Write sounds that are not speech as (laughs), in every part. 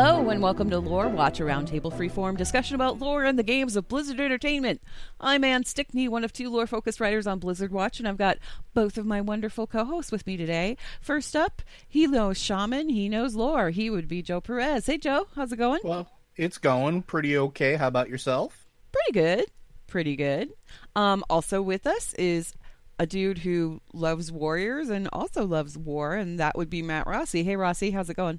Hello and welcome to Lore Watch, a roundtable freeform discussion about lore and the games of Blizzard Entertainment. I'm Anne Stickney, one of two lore-focused writers on Blizzard Watch, and I've got both of my wonderful co-hosts with me today. First up, he knows shaman, he knows lore. He would be Joe Perez. Hey Joe, how's it going? Well, it's going pretty okay. How about yourself? Pretty good. Pretty good. Um, also with us is a dude who loves warriors and also loves war, and that would be Matt Rossi. Hey Rossi, how's it going?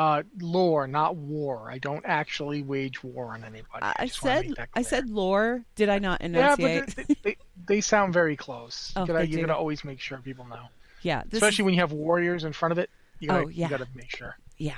Uh, lore, not war. I don't actually wage war on anybody. I wanna said I said lore. Did I not enunciate? Yeah, but they, they, they sound very close. (laughs) Oh, you gotta, you gotta always make sure people know, yeah, especially is- when you have warriors in front of it. You gotta, Oh, yeah. you gotta make sure. Yeah.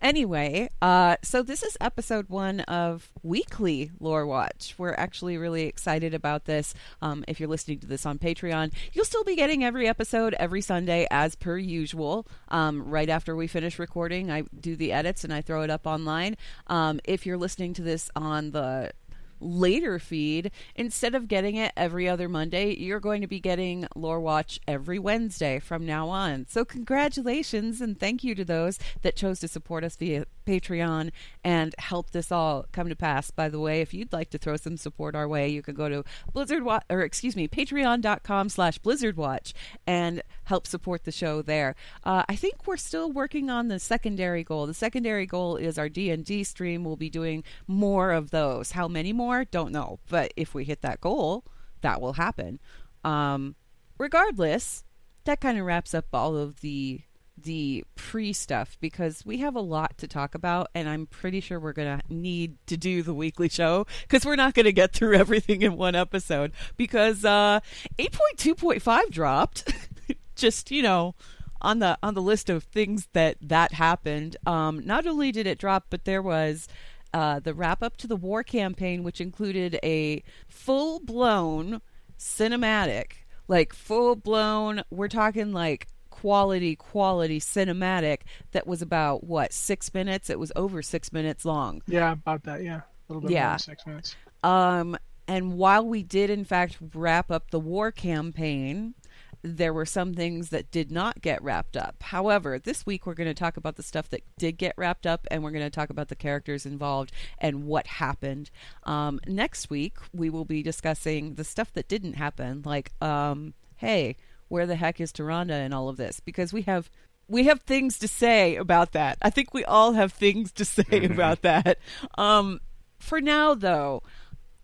Anyway, uh, so this is episode one of Weekly Lore Watch. We're actually really excited about this. Um, if you're listening to this on Patreon, you'll still be getting every episode every Sunday as per usual. Um, right after we finish recording, I do the edits and I throw it up online. Um, if you're listening to this on the later feed, instead of getting it every other Monday, you're going to be getting Lore Watch every Wednesday from now on. So, congratulations and thank you to those that chose to support us via Patreon and help this all come to pass. By the way, if you'd like to throw some support our way, you can go to Blizzard Watch, or excuse me, patreon.com slash Blizzard Watch and help support the show there. Uh, I think we're still working on the secondary goal. The secondary goal is our D&D stream. We'll be doing more of those. How many more? Don't know. But if we hit that goal, that will happen. Um, regardless, that kind of wraps up all of the the pre stuff because we have a lot to talk about and I'm pretty sure we're going to need to do the weekly show cuz we're not going to get through (laughs) everything in one episode because uh 8.2.5 dropped. (laughs) Just you know on the on the list of things that that happened. Um not only did it drop but there was uh, the wrap up to the war campaign, which included a full blown cinematic, like full blown, we're talking like quality, quality cinematic that was about what, six minutes? It was over six minutes long. Yeah, about that. Yeah, a little bit Yeah. more than six minutes. Um, and while we did, in fact, wrap up the war campaign, there were some things that did not get wrapped up. However, this week we're going to talk about the stuff that did get wrapped up, and we're going to talk about the characters involved and what happened. Um, next week we will be discussing the stuff that didn't happen, like, um, hey, where the heck is Tyrande in all of this? Because we have we have things to say about that. I think we all have things to say about that. Um, for now, though,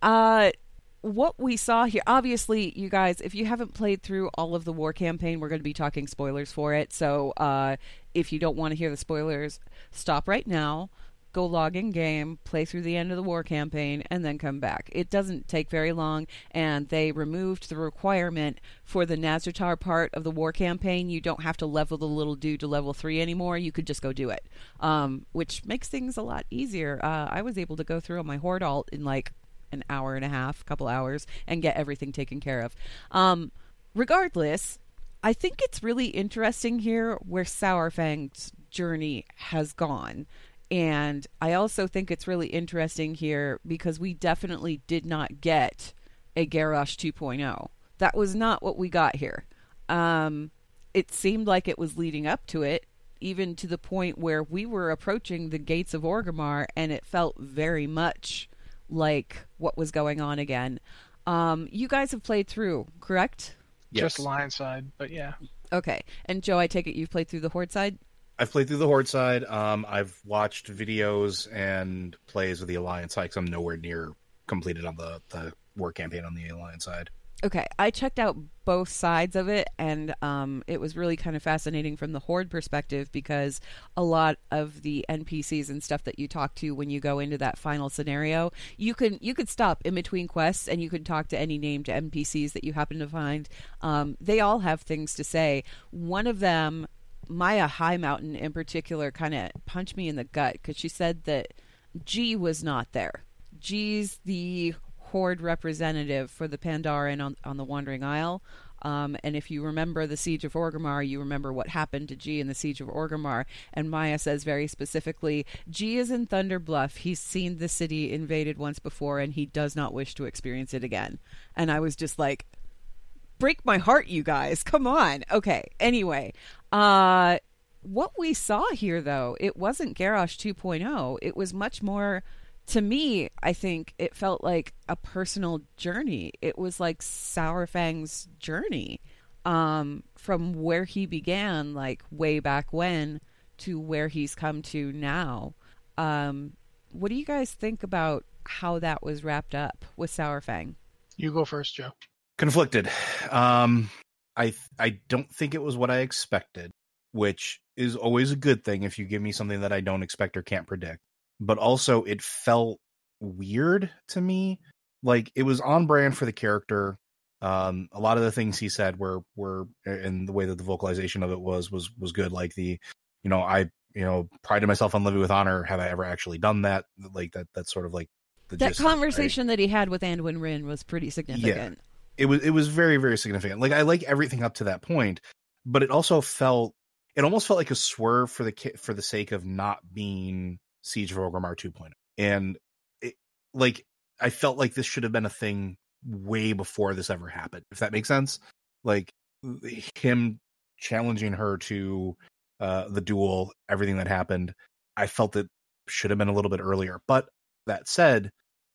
uh, what we saw here, obviously, you guys, if you haven't played through all of the war campaign, we're going to be talking spoilers for it. So uh, if you don't want to hear the spoilers, stop right now. Go log in game, play through the end of the war campaign, and then come back. It doesn't take very long, and they removed the requirement for the Nazjatar part of the war campaign. You don't have to level the little dude to level three anymore. You could just go do it, um, which makes things a lot easier. Uh, I was able to go through on my Horde alt in like an hour and a half, couple hours, and get everything taken care of. Um, regardless, I think it's really interesting here where Saurfang's journey has gone. And I also think it's really interesting here because we definitely did not get a Garrosh 2.0. That was not what we got here. Um, it seemed like it was leading up to it, even to the point where we were approaching the gates of Orgrimmar, and it felt very much like what was going on again. Um, you guys have played through, correct? Yes. Just Lion side, but yeah. Okay. And Joe, I take it you've played through the Horde side? I've played through the Horde side. Um, I've watched videos and plays with the Alliance side 'cause I'm nowhere near completed on the the war campaign on the alliance side. Okay, I checked out both sides of it, and um, it was really kind of fascinating from the horde perspective because a lot of the NPCs and stuff that you talk to when you go into that final scenario, you can you could stop in between quests and you can talk to any named NPCs that you happen to find. Um, they all have things to say. One of them, Mayla Highmountain in particular, kind of punched me in the gut because she said that Ji was not there. Ji's the Horde representative for the Pandaren on, on the Wandering Isle. Um, and if you remember the Siege of Orgrimmar, you remember what happened to Ji in the Siege of Orgrimmar. And Maya says very specifically, Ji is in Thunder Bluff. He's seen the city invaded once before, and he does not wish to experience it again. And I was just like, break my heart, you guys. Come on. Okay. Anyway, uh, what we saw here, though, it wasn't Garrosh 2.0. It was much more to me, I think it felt like a personal journey. It was like Saurfang's journey um, from where he began, like way back when, to where he's come to now. Um, what do you guys think about how that was wrapped up with Saurfang? You go first, Joe. Conflicted. Um, I I don't think it was what I expected, which is always a good thing if you give me something that I don't expect or can't predict but also it felt weird to me. Like it was on brand for the character. Um, a lot of the things he said were were and the way that the vocalization of it was was was good. Like the, you know, I you know prided myself on living with honor. Have I ever actually done that? Like that. That's sort of like that conversation right? that he had with Anduin Wrynn was pretty significant. It was it was very very significant. Like I like everything up to that point, but it also felt it almost felt like a swerve for the for the sake of not being Siege of Orgrimmar 2.0. And it, like I felt like this should have been a thing way before this ever happened. If that makes sense. Like him challenging her to uh the duel, everything that happened, I felt it should have been a little bit earlier. But that said,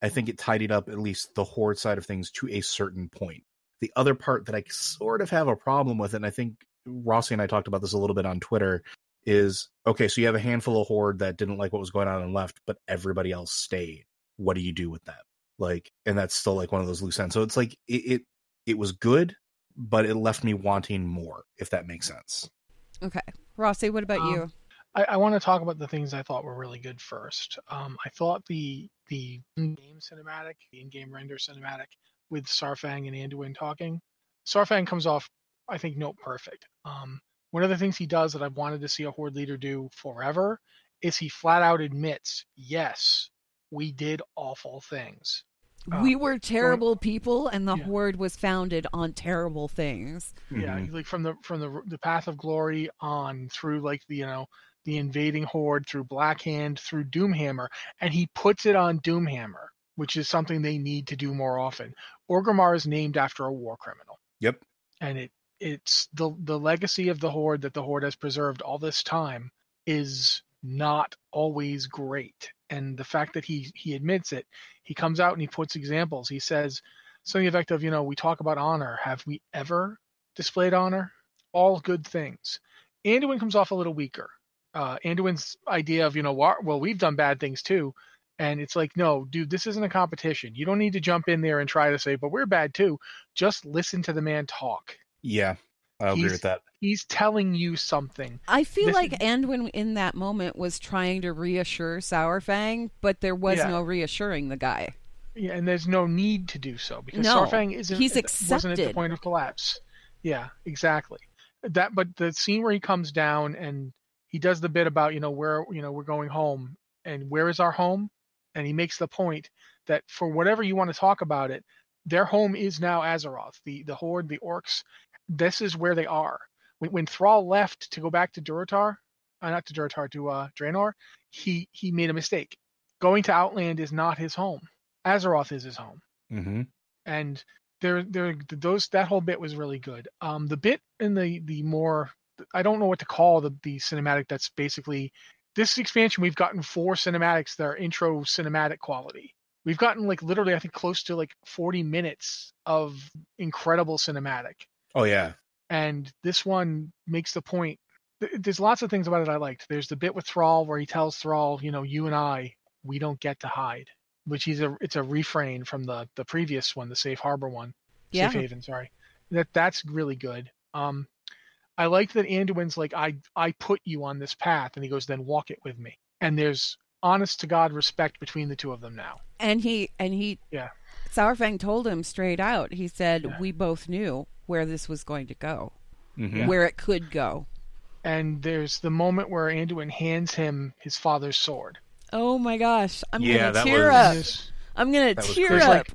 I think it tidied up at least the horde side of things to a certain point. The other part that I sort of have a problem with, and I think Rossi and I talked about this a little bit on Twitter, is okay, so you have a handful of horde that didn't like what was going on and left, but everybody else stayed. What do you do with that? Like, and that's still like one of those loose ends. So it's like it, it, it was good, but it left me wanting more, if that makes sense. Okay, Rossi, what about um, you? I, I want to talk about the things I thought were really good first. Um, I thought the the in-game cinematic, the in-game render cinematic with Saurfang and Anduin talking, Saurfang comes off, I think, note perfect. Um, one of the things he does that I've wanted to see a horde leader do forever is he flat out admits, yes, we did awful things. We um, were terrible people, and the yeah. horde was founded on terrible things. Yeah, mm-hmm. like from the from the the path of glory on through like the you know the invading horde through Blackhand through Doomhammer, and he puts it on Doomhammer, which is something they need to do more often. Orgrimmar is named after a war criminal. Yep. And it it's the the legacy of the horde that the horde has preserved all this time is not always great and the fact that he he admits it he comes out and he puts examples he says something effect of you know we talk about honor have we ever displayed honor all good things anduin comes off a little weaker uh anduin's idea of you know well we've done bad things too and it's like no dude this isn't a competition you don't need to jump in there and try to say but we're bad too just listen to the man talk yeah, I agree with that. He's telling you something. I feel this like is... Anduin in that moment was trying to reassure Saurfang, but there was yeah. no reassuring the guy. Yeah, and there's no need to do so because no, Saurfang isn't he's accepted. wasn't at the point of collapse. Yeah, exactly. That but the scene where he comes down and he does the bit about, you know, where you know, we're going home and where is our home? And he makes the point that for whatever you want to talk about it, their home is now Azeroth. The the Horde, the Orcs this is where they are. When, when Thrall left to go back to Durotar, uh, not to Durotar, to uh, Draenor, he he made a mistake. Going to Outland is not his home. Azeroth is his home. Mm-hmm. And there, there, those that whole bit was really good. Um, the bit in the the more I don't know what to call the the cinematic. That's basically this expansion. We've gotten four cinematics that are intro cinematic quality. We've gotten like literally, I think, close to like 40 minutes of incredible cinematic. Oh yeah. And this one makes the point. There's lots of things about it I liked. There's the bit with Thrall where he tells Thrall, you know, you and I, we don't get to hide. which is a it's a refrain from the the previous one, the Safe Harbor one. Yeah. Safe Haven, sorry. That that's really good. Um, I like that Anduin's like I I put you on this path, and he goes then walk it with me. And there's honest to God respect between the two of them now. And he and he Yeah. Saurfang told him straight out. He said, Yeah. "We both knew where this was going to go, Mhm. where it could go." And there's the moment where Anduin hands him his father's sword. Oh my gosh, I'm Yeah, gonna that tear was- up. There's I'm gonna that was tear up. Like-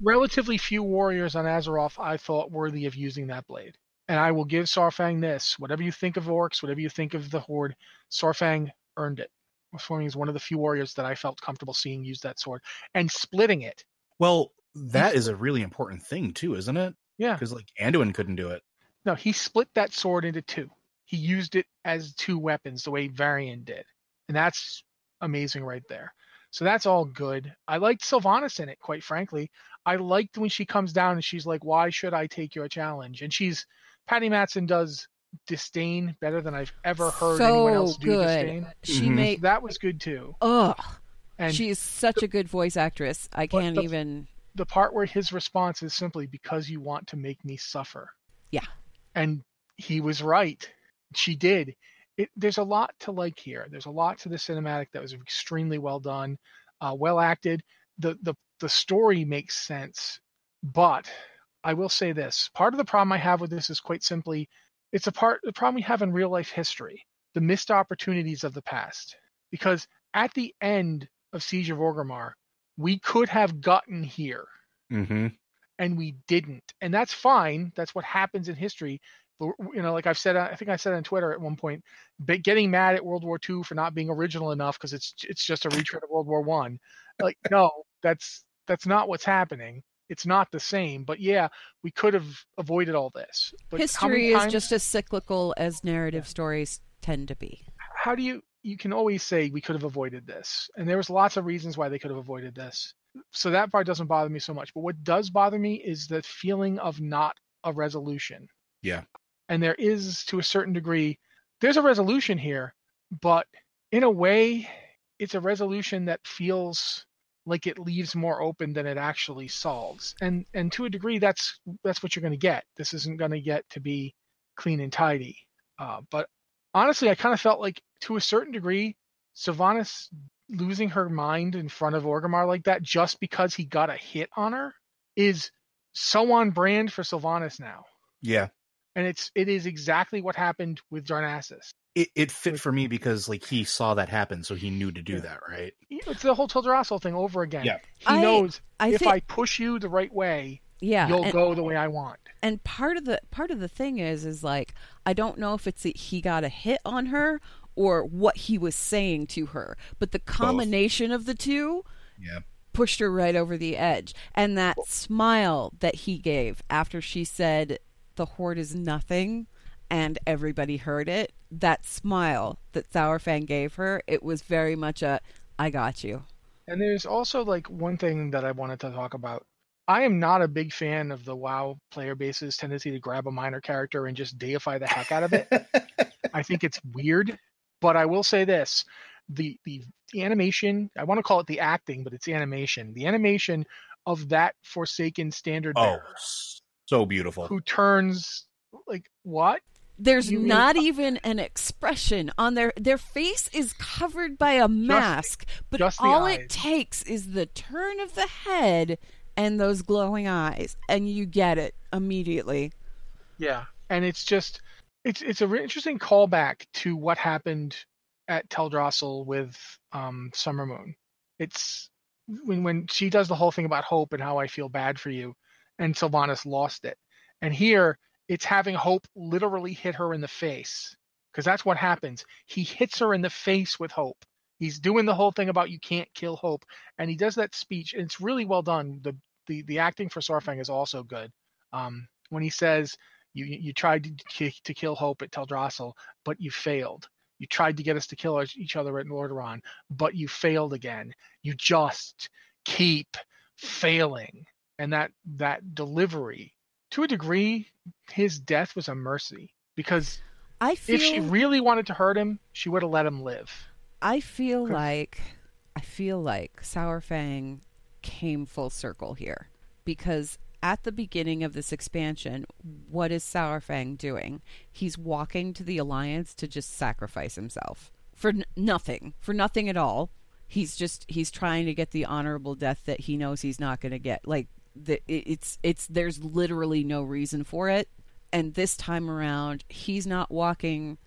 relatively few warriors on Azeroth I thought worthy of using that blade. And I will give Saurfang this. Whatever you think of orcs, whatever you think of the Horde, Saurfang earned it. Saurfang is one of the few warriors that I felt comfortable seeing use that sword and splitting it. Well, that is a really important thing too, isn't it? Yeah. Because like Anduin couldn't do it. No, he split that sword into two. He used it as two weapons the way Varian did. And that's amazing right there. So that's all good. I liked Sylvanas in it, quite frankly. I liked when she comes down and she's like, Why should I take your challenge? And she's Patty Mattson does disdain better than I've ever heard anyone else do good. disdain. She Mhm. made That was good too. ugh. And She's such a good voice actress. I can't the- even. the part where his response is simply because you want to make me suffer. Yeah. And he was right. She did. It, there's a lot to like here. There's a lot to the cinematic that was extremely well done, uh, well acted. The, the the story makes sense, but I will say this: part of the problem I have with this is quite simply, it's a part the problem we have in real life history, the missed opportunities of the past. Because at the end of Siege of Orgrimmar, we could have gotten here. Mm-hmm. and we didn't. And that's fine. That's what happens in history. But you know like i've said i think i said on twitter at one point but getting mad at world war ii for not being original enough because it's it's just a retread of world war one. Like no that's that's not what's happening it's not the same but yeah we could have avoided all this but how many History is times- just as cyclical as narrative stories tend to be. how do you you can always say we could have avoided this and there was lots of reasons why they could have avoided this so that part doesn't bother me so much but what does bother me is the feeling of not a resolution Yeah. and there is to a certain degree there's a resolution here but in a way it's a resolution that feels like it leaves more open than it actually solves. And and to a degree that's that's what you're going to get. This isn't going to get to be clean and tidy. Uh, but honestly i kind of felt like to a certain degree sylvanas losing her mind in front of orgrimmar like that just because he got a hit on her is so on brand for sylvanas now. Yeah. And it's it is exactly what happened with Darnassus. It it fit for me because like he saw that happen, so he knew to do that, right? It's the whole Teldrassil thing over again. Yeah. He I- knows I if think- I push you the right way, Yeah, you'll and- go the way I want. and part of the part of the thing is is like I don't know if it's that he got a hit on her or what he was saying to her, but the combination of the two Yeah. pushed her right over the edge. And that smile that he gave after she said the horde is nothing and everybody heard it, that smile that Saurfang gave her, it was very much a I got you. And there's also like one thing that I wanted to talk about. I am not a big fan of the WoW player base's tendency to grab a minor character and just deify the heck out of it. (laughs) I think it's weird, but I will say this: the the, the animation, I want to call it the acting, but it's animation. The animation of that Forsaken standard Oh, bearer so beautiful. who turns like what? There's You mean- not even an expression on their their face is covered by a mask, but just all it takes is the turn of the head and those glowing eyes and you get it immediately. Yeah, and it's just it's it's a re- interesting callback to what happened at Teldrassil with um, Summermoon. It's when when she does the whole thing about hope and how I feel bad for you, and Sylvanas lost it, and here it's having hope literally hit her in the face because that's what happens. He hits her in the face with hope. He's doing the whole thing about you can't kill hope, and he does that speech, and it's really well done. the the The acting for Saurfang is also good. Um, when he says you you tried to, to kill Hope at Teldrassil, but you failed. You tried to get us to kill each- other at Lordaeron, but you failed again. You just keep failing, and that that delivery, to a degree, his death was a mercy because I feel if she really wanted to hurt him, she would have let him live. I feel like I feel like Saurfang came full circle here because at the beginning of this expansion, what is Saurfang doing? He's walking to the Alliance to just sacrifice himself for n- nothing, for nothing at all. He's just he's trying to get the honorable death that he knows he's not going to get. Like it's it's there's literally no reason for it. And this time around, he's not walking.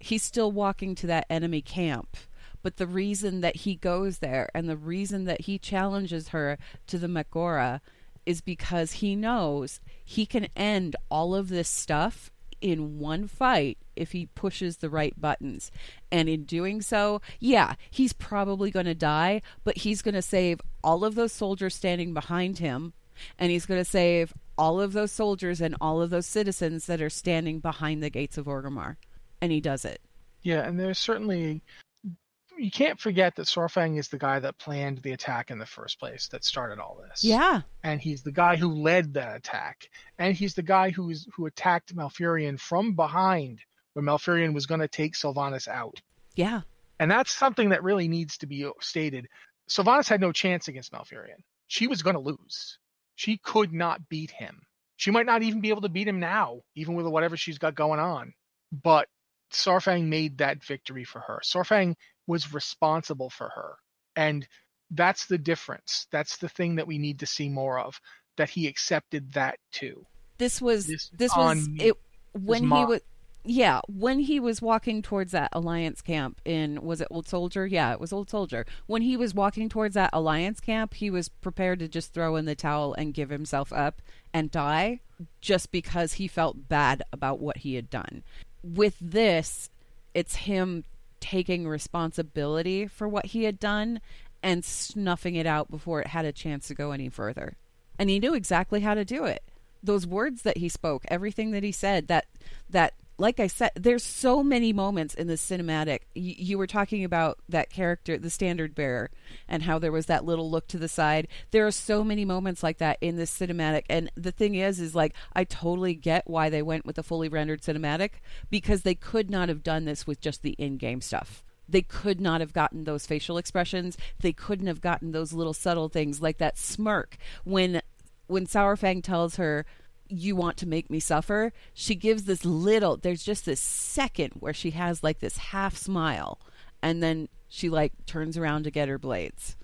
He's still walking to that enemy camp. But the reason that he goes there and the reason that he challenges her to the Mak'gora is because he knows he can end all of this stuff in one fight if he pushes the right buttons. And in doing so, yeah, he's probably going to die, but he's going to save all of those soldiers standing behind him. And he's going to save all of those soldiers and all of those citizens that are standing behind the gates of Orgrimmar. And he does it. Yeah, and there's certainly you can't forget that Saurfang is the guy that planned the attack in the first place, that started all this. Yeah. And he's the guy who led that attack. And he's the guy who's who attacked Malfurion from behind when Malfurion was going to take Sylvanas out. Yeah. And that's something that really needs to be stated. Sylvanas had no chance against Malfurion. She was going to lose. She could not beat him. She might not even be able to beat him now, even with whatever she's got going on. But Saurfang made that victory for her. Saurfang was responsible for her. And that's the difference. That's the thing that we need to see more of. That he accepted that too. This was This this, was me. it when he was yeah, when he was walking towards that alliance camp in was it Old Soldier? Yeah, it was Old Soldier. When he was walking towards that alliance camp, he was prepared to just throw in the towel and give himself up and die just because he felt bad about what he had done. With this, it's him taking responsibility for what he had done and snuffing it out before it had a chance to go any further. And he knew exactly how to do it. Those words that he spoke, everything that he said, that that like I said, there's so many moments in the cinematic. Y- you were talking about that character, the standard bearer, and how there was that little look to the side. There are so many moments like that in this cinematic. And the thing is, is like, I totally get why they went with a fully rendered cinematic because they could not have done this with just the in game stuff. They could not have gotten those facial expressions. They couldn't have gotten those little subtle things like that smirk when when Saurfang tells her, you want to make me suffer she gives this little there's just this second where she has like this half smile and then she like turns around to get her blades.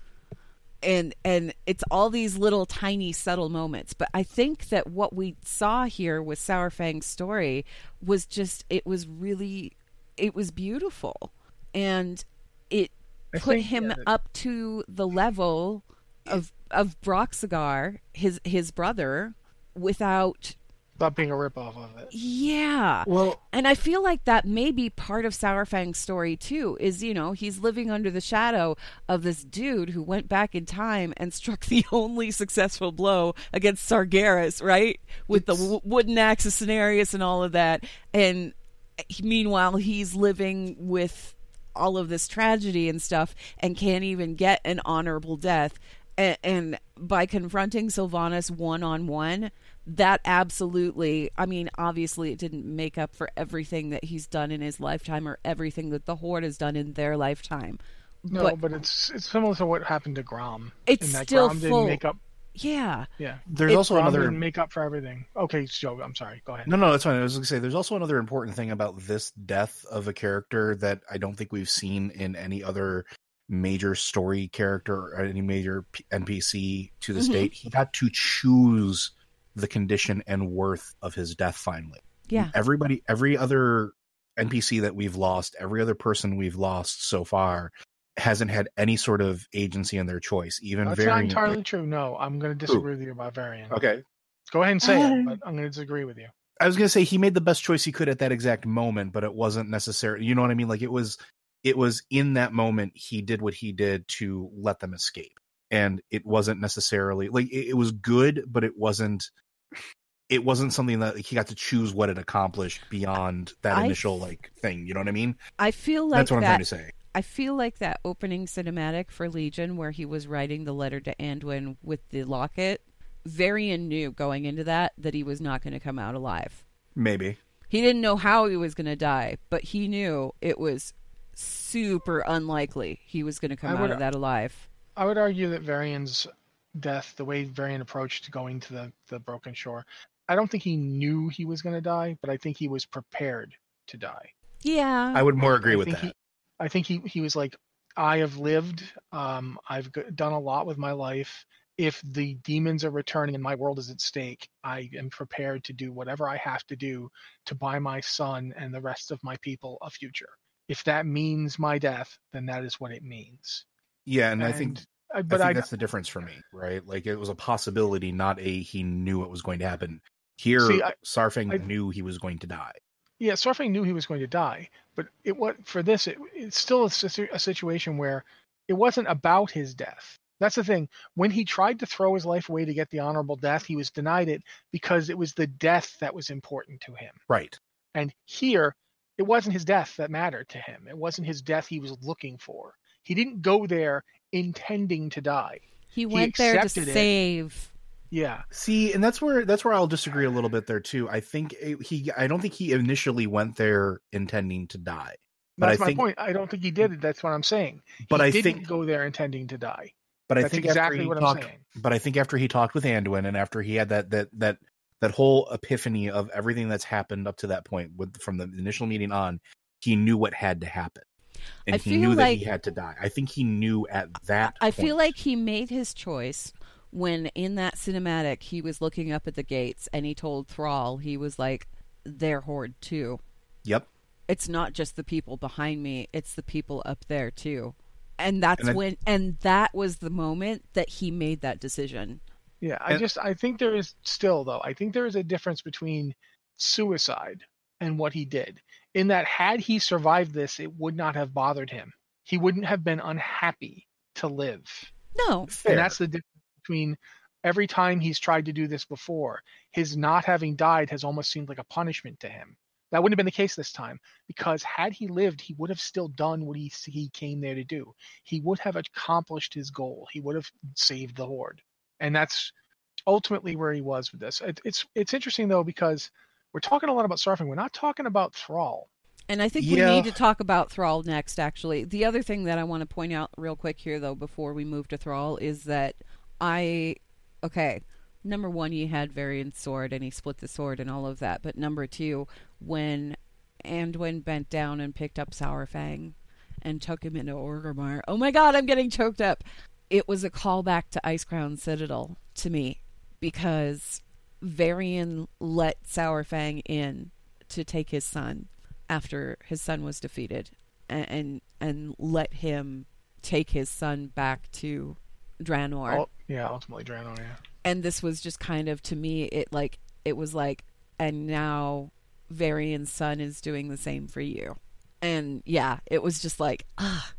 And and it's all these little tiny subtle moments but i think that what we saw here with Saurfang's story was just it was really it was beautiful. And it I put think, him yeah, that- up to the level of of Broxigar, his his brother, without Not being a ripoff of it. yeah. Well, And I feel like that may be part of Saurfang's story too. Is you know he's living under the shadow of this dude who went back in time and struck (laughs) the only successful blow against Sargeras, right? With the w- wooden axe of Cenarius and all of that. And meanwhile, he's living with all of this tragedy and stuff, and can't even get an honorable death. And, and by confronting Sylvanas one on one, that absolutely, I mean, obviously, it didn't make up for everything that he's done in his lifetime or everything that the Horde has done in their lifetime. No, but, but, it's it's similar to what happened to Grom. It's in that still Grom full- didn't make up. yeah, Yeah, there's It- also Grom another didn't make up for everything. Okay, Joe, I'm sorry. Go ahead. No, no, that's fine. I was going to say there's also another important thing about this death of a character that I don't think we've seen in any other major story character or any major P- NPC to this Mhm. date. He got to choose the condition and worth of his death finally. yeah, Everybody, every other NPC that we've lost, every other person we've lost so far hasn't had any sort of agency in their choice. Even That's very not entirely true. No, I'm going to disagree with you about Varian. okay. Go ahead and say it, but I'm going to disagree with you. I was gonna say he made the best choice he could at that exact moment, but it wasn't necessary. You know what I mean? Like it was, it was in that moment he did what he did to let them escape, and it wasn't necessarily like it, it was good, but it wasn't. It wasn't something that like, he got to choose what it accomplished beyond that I- initial like thing. You know what I mean? I feel like That's what I'm trying to say. I feel like that opening cinematic for Legion, where he was writing the letter to Anduin with the locket. Varian knew going into that that he was not going to come out alive. Maybe. He didn't know how he was going to die, but he knew it was super unlikely he was going to come I out would- of that alive. I would argue that Varian's death, the way Varian approached going to the, the Broken Shore, I don't think he knew he was going to die, but I think he was prepared to die. Yeah. I would more agree I with that. He, I think he, he was like, I have lived. Um, I've g- done a lot with my life. If the demons are returning and my world is at stake, I am prepared to do whatever I have to do to buy my son and the rest of my people a future. If that means my death, then that is what it means. yeah, and, I think I, uh, I but think I, that's the difference for me, right? Like it was a possibility, not a he knew it was going to happen. Here, See, I- Saurfang I- knew he was going to die. yeah, Saurfang knew he was going to die, but it what for this it, it's still a, a situation where it wasn't about his death. That's the thing. When he tried to throw his life away to get the honorable death, he was denied it because it was the death that was important to him. Right. And here, it wasn't his death that mattered to him. It wasn't his death he was looking for. He didn't go there intending to die. he went there to accepted it. save. Yeah. See, and that's where that's where I'll disagree a little bit there too. I think it- he I don't think he initially went there intending to die. But That's I my think point. I don't think he did it. That's what I'm saying. But he I didn't think- go there intending to die. but I think exactly after he what I'm talked, saying. but I think after he talked with Anduin and after he had that that that that whole epiphany of everything that's happened up to that point with from the initial meeting on, he knew what had to happen. And I he knew that he had to die. I think he knew at that point. I feel like he made his choice when in that cinematic he was looking up at the gates and he told Thrall he was like they're horde too. Yep. It's not just the people behind me, it's the people up there too. And that's And I- when and that was the moment that he made that decision. Yeah, I And- just I think there is still though I think there is a difference between suicide and what he did. In that had he survived this, it would not have bothered him. He wouldn't have been unhappy to live. No. Fair. And that's the difference between every time he's tried to do this before, his not having died has almost seemed like a punishment to him. That wouldn't have been the case this time because had he lived, he would have still done what he he came there to do. He would have accomplished his goal. He would have saved the horde, and that's ultimately where he was with this. It, it's it's interesting though because we're talking a lot about Saurfang. We're not talking about Thrall. And I think Yeah. we need to talk about Thrall next, actually. The other thing that I want to point out real quick here, though, before we move to Thrall, is that I. Okay, number one, you had Varian's sword and he split the sword and all of that. But number two, when Anduin bent down and picked up Saurfang and took him into Orgrimmar, oh my god, I'm getting choked up. It was a callback to Icecrown Citadel to me because Varian let Saurfang in to take his son after his son was defeated and and, and let him take his son back to Draenor. Yeah, ultimately Draenor. Yeah. And this was just kind of to me it like it was like and now Varian's son is doing the same for you. And yeah, it was just like ah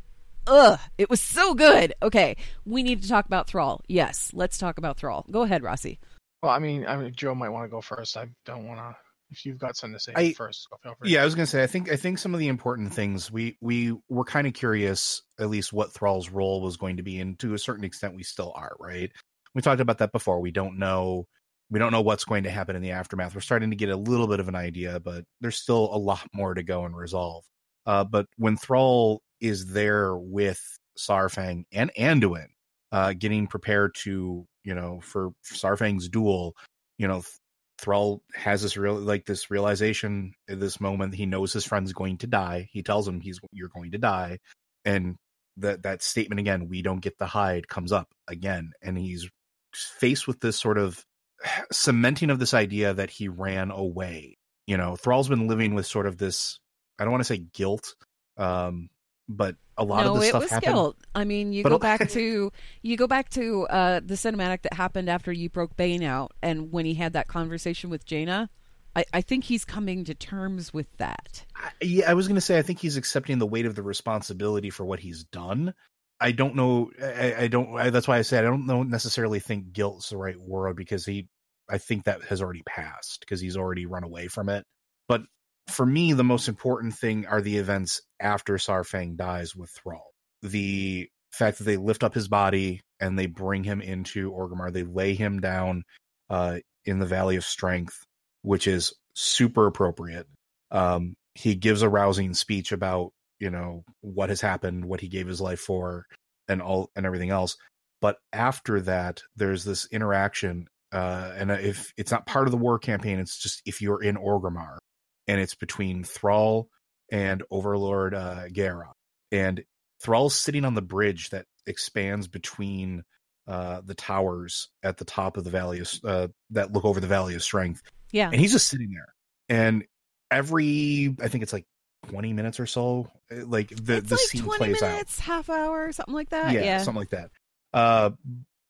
ugh, it was so good. Okay, we need to talk about Thrall. Yes, let's talk about Thrall. Go ahead, Rossi. Well, I mean, I mean, Joe might want to go first. I don't want to. If you've got something to say I- first, go feel free. Yeah, I was gonna say. I think I think some of the important things we we were kind of curious, at least what Thrall's role was going to be, and to a certain extent, we still are. Right? We talked about that before. We don't know. We don't know what's going to happen in the aftermath. We're starting to get a little bit of an idea, but there's still a lot more to go and resolve. Uh, but when Thrall is there with Saurfang and Anduin, uh, getting prepared to, you know, for Saurfang's duel, you know, Thrall has this real like this realization at this moment. He knows his friend's going to die. He tells him he's you're going to die, and that that statement again, "We don't get the hide," comes up again, and he's faced with this sort of (sighs) cementing of this idea that he ran away. You know, Thrall's been living with sort of this. I don't want to say guilt, um, but a lot no, of it stuff was happened. guilt. I mean, you But go back (laughs) to you go back to uh, the cinematic that happened after you broke Bane out, and when he had that conversation with Jaina. I, I think he's coming to terms with that. I- yeah, I was going to say I think he's accepting the weight of the responsibility for what he's done. I don't know. I, I don't. I, that's why I said I don't know necessarily think guilt's the right word because he. I think that has already passed because he's already run away from it. But for me, the most important thing are the events after Saurfang dies with Thrall. The fact that they lift up his body and they bring him into Orgrimmar, they lay him down uh, in the Valley of Strength, which is super appropriate. Um, he gives a rousing speech about you know what has happened, what he gave his life for, and all and everything else. But after that, there's this interaction, uh, and if it's not part of the war campaign, it's just if you're in Orgrimmar, and it's between Thrall and Overlord uh, Geya'rah, and Thrall's sitting on the bridge that expands between uh, the towers at the top of the valley of, uh, that look over the valley of strength. Yeah. And he's just sitting there. And every, I think it's like 20 minutes or so, uh, like the, it's the like scene 20 plays minutes, half hour, something like that. out. Yeah. something like that. Uh,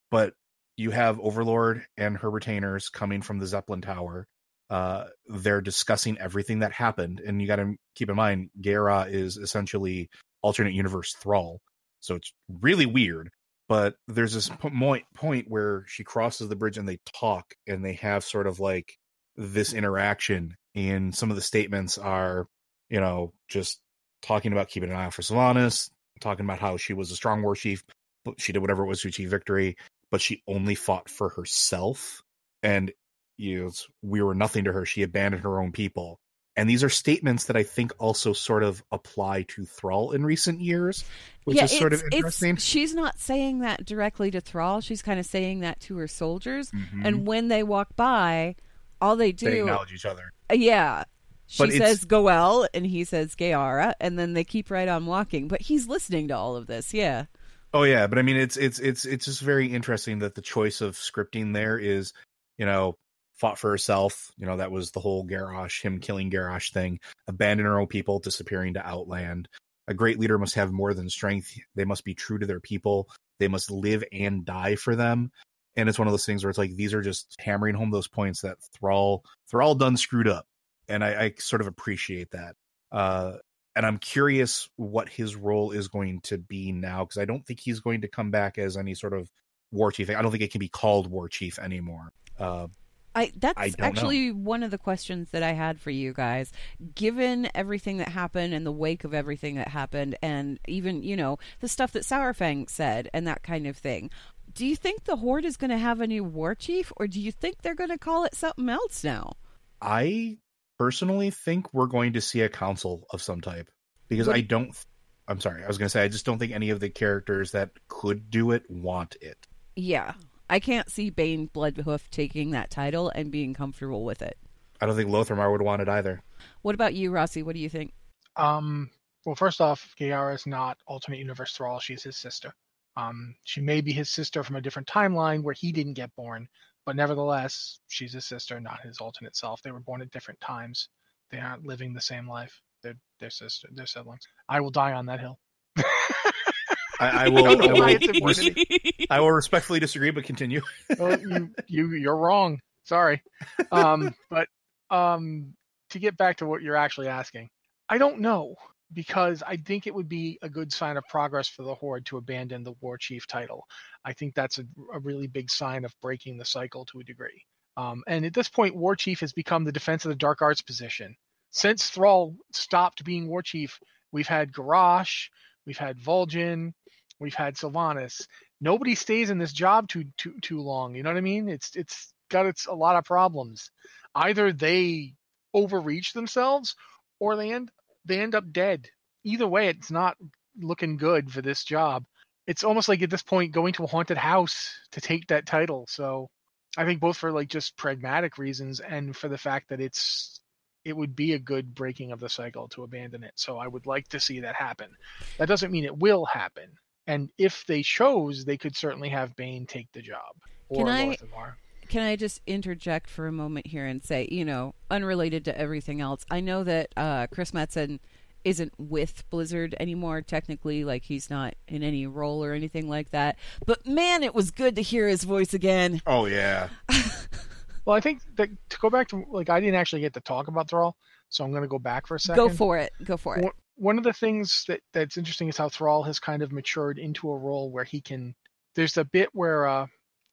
but you have Overlord and her retainers coming from the Zeppelin Tower. Uh, they're discussing everything that happened. And you got to keep in mind, Geya'rah is essentially alternate universe Thrall. So it's really weird but there's this point point where she crosses the bridge and they talk and they have sort of like this interaction and some of the statements are you know just talking about keeping an eye out for Sylvanas talking about how she was a strong war chief but she did whatever it was to achieve victory but she only fought for herself and you know, we were nothing to her she abandoned her own people and these are statements that I think also sort of apply to Thrall in recent years, which yeah, is sort of interesting. She's not saying that directly to Thrall. She's kind of saying that to her soldiers. Mhm. And when they walk by, all they do, they acknowledge each other. Yeah. She But says Go'el, and he says Geya'rah, and then they keep right on walking. But he's listening to all of this. Yeah. Oh yeah, but I mean, it's it's it's it's just very interesting that the choice of scripting there is, you know, fought for herself. You know, that was the whole Garrosh, him killing Garrosh thing. Abandon her own people, disappearing to Outland. A great leader must have more than strength. They must be true to their people. They must live and die for them. And it's one of those things where it's like these are just hammering home those points that Thrall Thrall done screwed up, and I, I sort of appreciate that. Uh, and I'm curious what his role is going to be now because I don't think he's going to come back as any sort of war chief. I don't think it can be called war chief anymore. Uh, I that's I don't know. actually one of the questions that I had for you guys. Given everything that happened in the wake of everything that happened and even, you know, the stuff that Saurfang said and that kind of thing. Do you think the Horde is going to have a new war chief or do you think they're going to call it something else now? I personally think we're going to see a council of some type because What- I don't. I'm sorry, I was going to say I just don't think any of the characters that could do it want it. Yeah. I can't see Bane Bloodhoof taking that title and being comfortable with it. I don't think Lor'themar would want it either. What about you, Rossi? What do you think? Um, well, first off, Geya'rah is not alternate universe Thrall. She's his sister. Um, she may be his sister from a different timeline where he didn't get born, but nevertheless, she's his sister, not his alternate self. They were born at different times. They aren't living the same life. They're they're sister, they're siblings. I will die on that hill. I, I will. (laughs) I don't will, why it's important. I will respectfully disagree, but continue. well, (laughs) you you you're wrong. Sorry. Um, (laughs) but um, to get back to what you're actually asking, I don't know because I think it would be a good sign of progress for the Horde to abandon the War Chief title. I think that's a, a really big sign of breaking the cycle to a degree. Um, and at this point, War Chief has become the defense of the Dark Arts position. Since Thrall stopped being War Chief, we've had Garrosh, we've had Vol'jin, we've had Sylvanas. Nobody stays in this job too too too long. You know what I mean? It's it's got its a lot of problems. Either they overreach themselves, or they end they end up dead. Either way, it's not looking good for this job. It's almost like at this point going to a haunted house to take that title. So I think both for like just pragmatic reasons and for the fact that it's it would be a good breaking of the cycle to abandon it. So I would like to see that happen. That doesn't mean it will happen. And if they chose, they could certainly have Bane take the job or Can I- Lor'themar. Can I just interject for a moment here and say, you know, unrelated to everything else, I know that uh, Chris Metzen isn't with Blizzard anymore, technically, like he's not in any role or anything like that. But man, it was good to hear his voice again. Oh yeah, (laughs) Well, I think that to go back to like I didn't actually get to talk about Thrall, so I'm going to go back for a second. Go for it. Go for it. One- of the things that that's interesting is how Thrall has kind of matured into a role where he can. There's a bit where uh,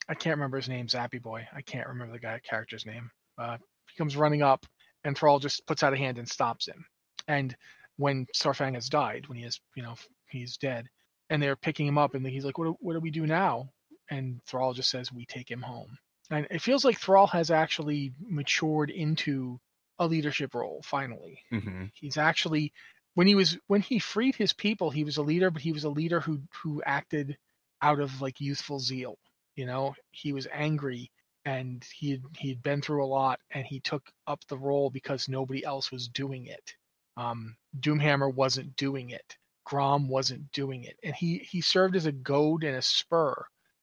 I can't remember his name, Zappy Boy. I can't remember the guy character's name. Uh, he comes running up, and Thrall just puts out a hand and stops him. And when Saurfang has died, when he is, you know, he's dead, and they're picking him up, and he's like, "What? do- What do we do now?" And Thrall just says, "We take him home." And it feels like Thrall has actually matured into a leadership role finally hmm he's actually when he was when he freed his people, he was a leader, but he was a leader who who acted out of like youthful zeal. You know, he was angry and he he'd been through a lot and he took up the role because nobody else was doing it. Um, Doomhammer wasn't doing it. Grom wasn't doing it, and he he served as a goad and a spur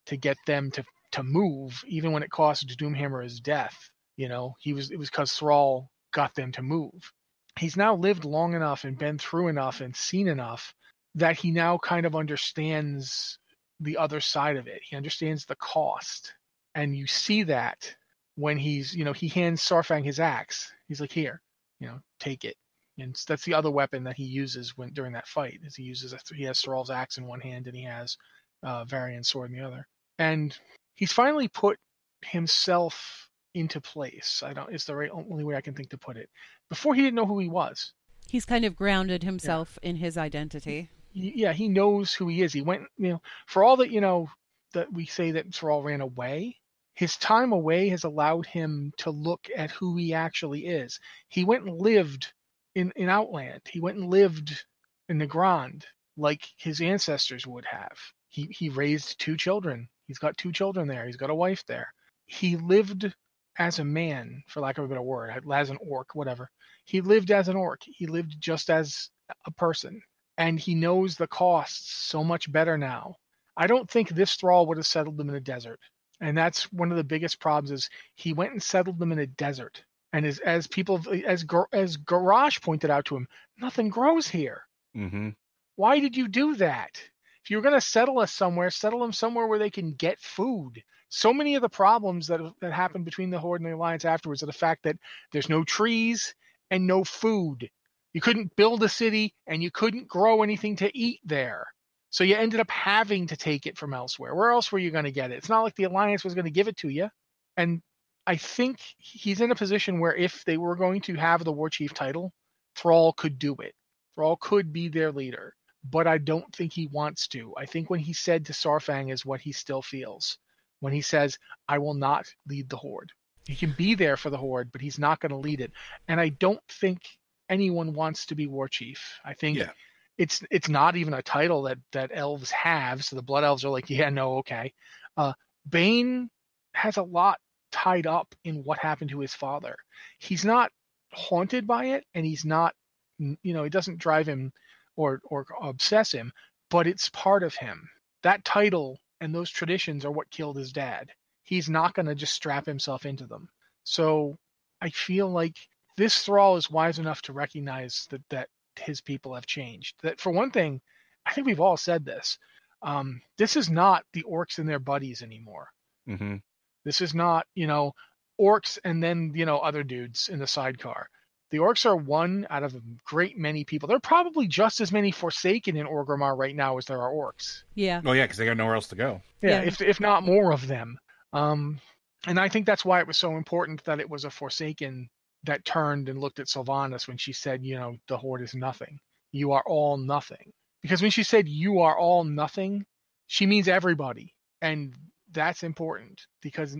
to get them to to move, even when it cost Doomhammer his death. You know, he was it was because Thrall got them to move. He's now lived long enough and been through enough and seen enough that he now kind of understands the other side of it. He understands the cost. And you see that when he's, you know, he hands Saurfang his axe. He's like, here, you know, take it. And that's the other weapon that he uses when during that fight. Is he uses he has Thrall's axe in one hand and he has uh, Varian's sword in the other. And he's finally put himself into place. I don't. It's the right only way I can think to put it. Before he didn't know who he was. He's kind of grounded himself yeah. in his identity. yeah, he knows who he is. He went, you know, for all that you know that we say that Thrall ran away. His time away has allowed him to look at who he actually is. He went and lived in, in Outland. He went and lived in Nagrand like his ancestors would have. He he raised two children. He's got two children there. He's got a wife there. He lived as a man, for lack of a better word, as an orc, whatever. He lived as an orc. He lived just as a person, and he knows the costs so much better now. I don't think this thrall would have settled them in a desert, and that's one of the biggest problems. Is he went and settled them in a desert, and as as people as as Garrosh pointed out to him, nothing grows here. Mm-hmm. Why did you do that? You're going to settle us somewhere, settle them somewhere where they can get food. So many of the problems that that happened between the Horde and the Alliance afterwards are the fact that there's no trees and no food. You couldn't build a city and you couldn't grow anything to eat there. So you ended up having to take it from elsewhere. Where else were you going to get it? It's not like the Alliance was going to give it to you. And I think he's in a position where if they were going to have the war chief title, Thrall could do it. Thrall could be their leader, but I don't think he wants to. I think when he said to Saurfang is what he still feels. When he says, I will not lead the Horde. He can be there for the Horde, but he's not going to lead it. And I don't think anyone wants to be war chief. I think yeah. it's it's not even a title that that elves have. So the blood elves are like, (laughs) yeah, no, okay. Uh, Bane has a lot tied up in what happened to his father. He's not haunted by it and he's not you know, it doesn't drive him or or obsess him, but it's part of him. That title and those traditions are what killed his dad. He's not going to just strap himself into them. So I feel like this thrall is wise enough to recognize that that his people have changed. That for one thing, I think we've all said this. Um, this is not the orcs and their buddies anymore. Mm-hmm. This is not, you know, orcs and then, you know, other dudes in the sidecar. The orcs are one out of a great many people. There are probably just as many Forsaken in Orgrimmar right now as there are orcs. Yeah. Oh yeah, because they got nowhere else to go. Yeah, yeah, if if not more of them. Um, and I think that's why it was so important that it was a Forsaken that turned and looked at Sylvanas when she said, you know, the Horde is nothing. You are all nothing. Because when she said you are all nothing, she means everybody. And that's important because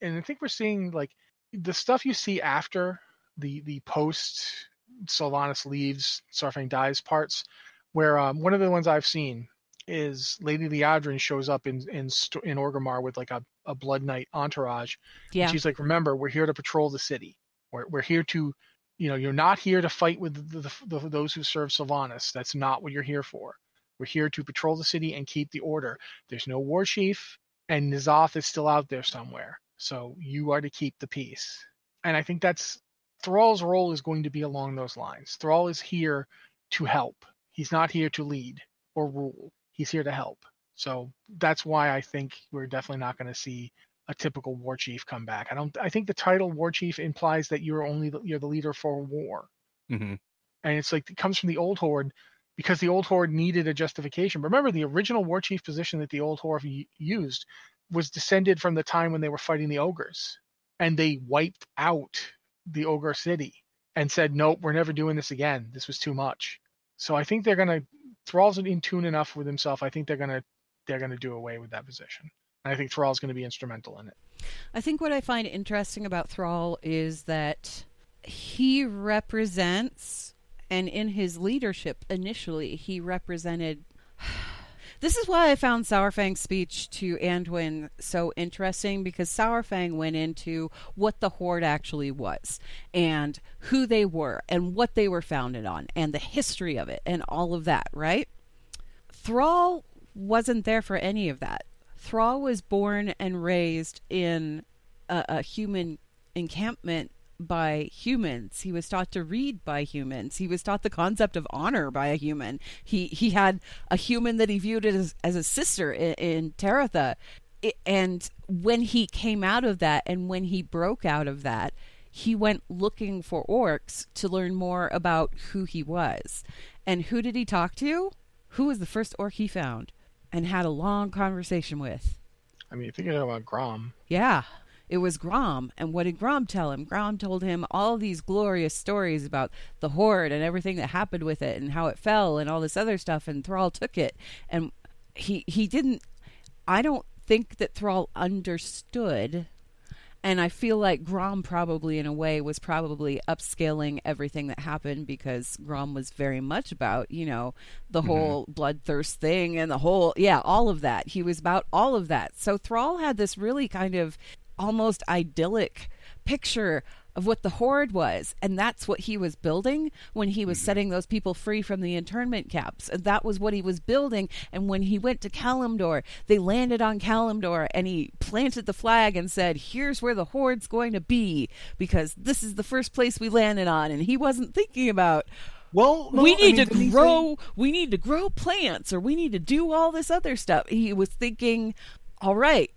and I think we're seeing like the stuff you see after the the post Sylvanas leaves, Saurfang dies parts, where um, one of the ones I've seen is Lady Liadrin shows up in in in Orgrimmar with like a, a Blood Knight entourage. Yeah. And she's like, remember, we're here to patrol the city. We're we're here to, you know, you're not here to fight with the, the, the, those who serve Sylvanas. That's not what you're here for. We're here to patrol the city and keep the order. There's no war chief and N'Zoth is still out there somewhere. So you are to keep the peace. And I think that's Thrall's role is going to be along those lines. Thrall is here to help. He's not here to lead or rule. He's here to help. So that's why I think we're definitely not going to see a typical war chief come back. I don't. I think the title war chief implies that you're only the, you're the leader for war, mm-hmm. and it's like it comes from the old horde because the old horde needed a justification. Remember, the original war chief position that the old horde used was descended from the time when they were fighting the ogres, and they wiped out the ogre city and said, "Nope, we're never doing this again. This was too much." So I think they're gonna Thrall's in tune enough with himself. I think they're gonna they're gonna do away with that position. And I think Thrall's going to be instrumental in it. I think what I find interesting about Thrall is that he represents And in his leadership, initially, he represented. This is why I found Saurfang's speech to Anduin so interesting because Saurfang went into what the Horde actually was and who they were and what they were founded on and the history of it and all of that, right? Thrall wasn't there for any of that. Thrall was born and raised in a, a human encampment by humans. He was taught to read by humans. He was taught the concept of honor by a human. He he had a human that he viewed as, as a sister in, in Taretha. And when he came out of that and when he broke out of that, he went looking for orcs to learn more about who he was. And who did he talk to? Who was the first orc he found and had a long conversation with? I mean, thinking about Grom. Yeah, it was Grom. And what did Grom tell him? Grom told him all these glorious stories about the Horde and everything that happened with it and how it fell and all this other stuff. And Thrall took it. And he, he didn't, I don't think that Thrall understood. And I feel like Grom probably, in a way, was probably upscaling everything that happened because Grom was very much about, you know, the mm-hmm. whole bloodthirst thing and the whole, yeah, all of that. He was about all of that. So Thrall had this really kind of almost idyllic picture of what the horde was and that's what he was building when he was mm-hmm. setting those people free from the internment camps and that was what he was building and when he went to Kalimdor they landed on Kalimdor and he planted the flag and said here's where the horde's going to be because this is the first place we landed on and he wasn't thinking about well, no, we need I mean, to grow. Say... We need to grow plants, or we need to do all this other stuff. He was thinking, all right,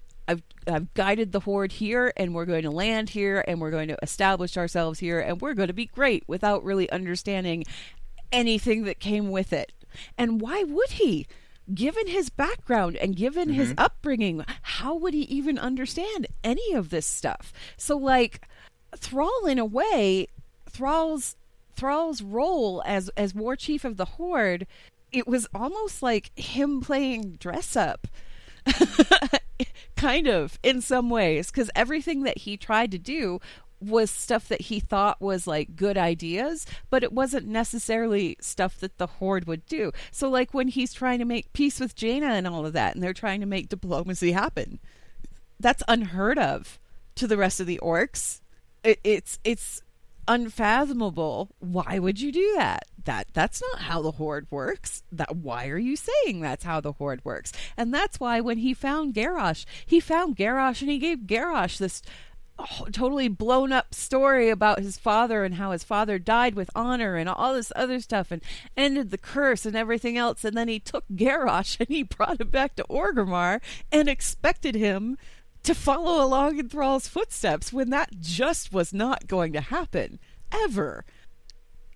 I've, guided the horde here and we're going to land here and we're going to establish ourselves here and we're going to be great without really understanding anything that came with it. And why would he? Given his background and given mm-hmm. his upbringing, how would he even understand any of this stuff? So, like, Thrall, in a way, Thrall's Thrall's role as as war chief of the Horde, it was almost like him playing dress up (laughs) kind of in some ways because everything that he tried to do was stuff that he thought was like good ideas, but it wasn't necessarily stuff that the Horde would do. So, like when he's trying to make peace with Jaina and all of that, and they're trying to make diplomacy happen, that's unheard of to the rest of the orcs. It, it's it's unfathomable. Why would you do that? That that's not how the horde works. That why are you saying that's how the horde works? And that's why when he found Garrosh, he found Garrosh and he gave Garrosh this oh, totally blown up story about his father and how his father died with honor and all this other stuff and ended the curse and everything else. And then he took Garrosh (laughs) and he brought him back to Orgrimmar and expected him to follow along in Thrall's footsteps when that just was not going to happen ever.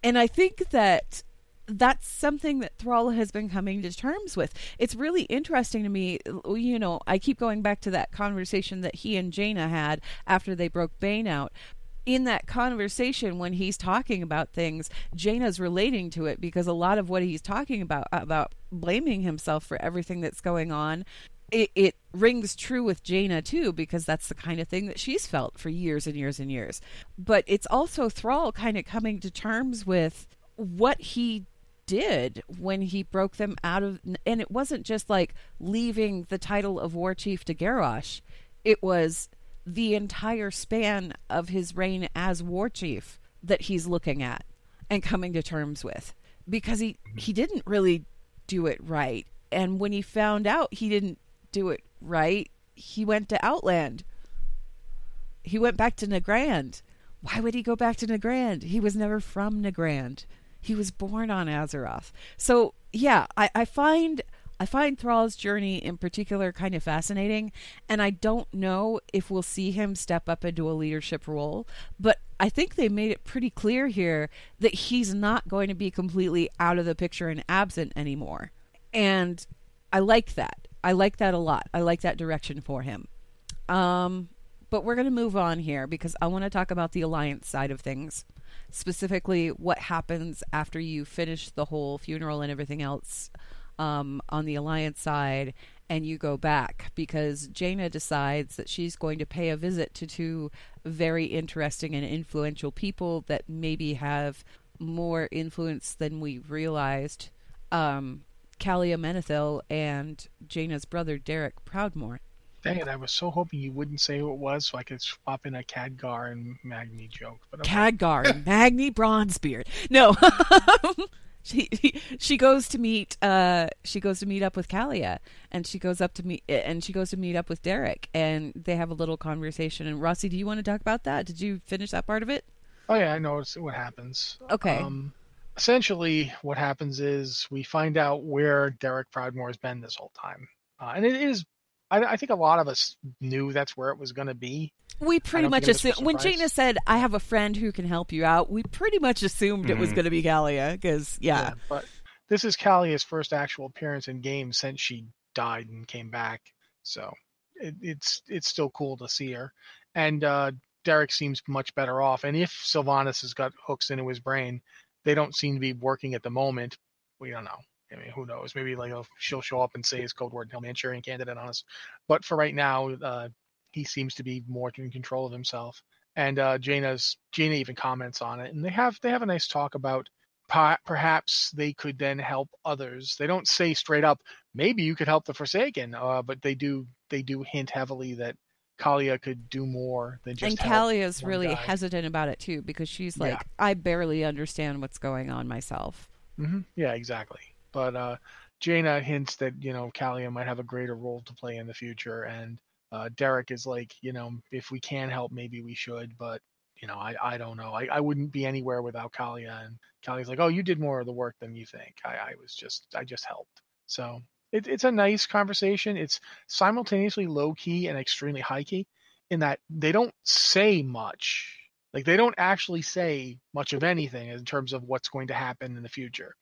And I think that that's something that Thrall has been coming to terms with. It's really interesting to me. You know, I keep going back to that conversation that he and Jaina had after they broke Bane out. In that conversation, when he's talking about things, Jaina's relating to it because a lot of what he's talking about, about blaming himself for everything that's going on, it, it rings true with Jaina too, because that's the kind of thing that she's felt for years and years and years. But it's also Thrall kind of coming to terms with what he did when he broke them out of and it wasn't just like leaving the title of war chief to Garrosh. It was the entire span of his reign as war chief that he's looking at and coming to terms with. Because he he didn't really do it right. And when he found out he didn't do it right, he went to Outland. He went back to Nagrand. Why would he go back to Nagrand? He was never from Nagrand. He was born on Azeroth. So yeah, I, I find I find Thrall's journey in particular kind of fascinating, and I don't know if we'll see him step up into a leadership role, but I think they made it pretty clear here that he's not going to be completely out of the picture and absent anymore. And I like that. I like that a lot. I like that direction for him. Um, but we're going to move on here because I want to talk about the alliance side of things, specifically what happens after you finish the whole funeral and everything else um, on the alliance side, and you go back because Jaina decides that she's going to pay a visit to two very interesting and influential people that maybe have more influence than we realized. Um, Calia Menethil and Jaina's brother Derek Proudmoore. Dang it! I was so hoping you wouldn't say who it was, so I could swap in a Khadgar and Magni joke. But. Khadgar and (laughs) Magni Bronzebeard. No, (laughs) she she goes to meet uh she goes to meet up with Calia, and she goes up to meet and she goes to meet up with Derek, and they have a little conversation. And Rossi, do you want to talk about that? Did you finish that part of it? Oh yeah, I know what happens. Okay. Um, essentially, what happens is we find out where Derek Proudmoore has been this whole time, uh, and it is. I, I, think a lot of us knew that's where it was going to be. We pretty much assumed when Jaina said, "I have a friend who can help you out." We pretty much assumed mm-hmm. it was mm-hmm. going to be Calia because, yeah. yeah. But this is Calia's first actual appearance in game since she died and came back, so it, it's it's still cool to see her. And uh, Derek seems much better off. And if Sylvanas has got hooks into his brain, they don't seem to be working at the moment. We don't know. I mean, who knows? Maybe like she'll show up and say his code word and he'll Manchurian candidate on us. But for right now, uh, he seems to be more in control of himself. And uh, Jaina's Jaina even comments on it, and they have they have a nice talk about perhaps they could then help others. They don't say straight up, maybe you could help the Forsaken, uh, but they do they do hint heavily that Calia could do more than just. And Calia's really guy. hesitant about it too because she's like, yeah. I barely understand what's going on myself. Mm-hmm. Yeah, exactly. But uh, Jaina hints that you know Calia might have a greater role to play in the future, and uh, Derek is like, you know, if we can help, maybe we should, but you know, I, I don't know. I, I wouldn't be anywhere without Calia. And Calia's like, oh, you did more of the work than you think. I, I was just, I just helped. So it, it's a nice conversation. It's simultaneously low key and extremely high key in that they don't say much. Like they don't actually say much of anything in terms of what's going to happen in the future.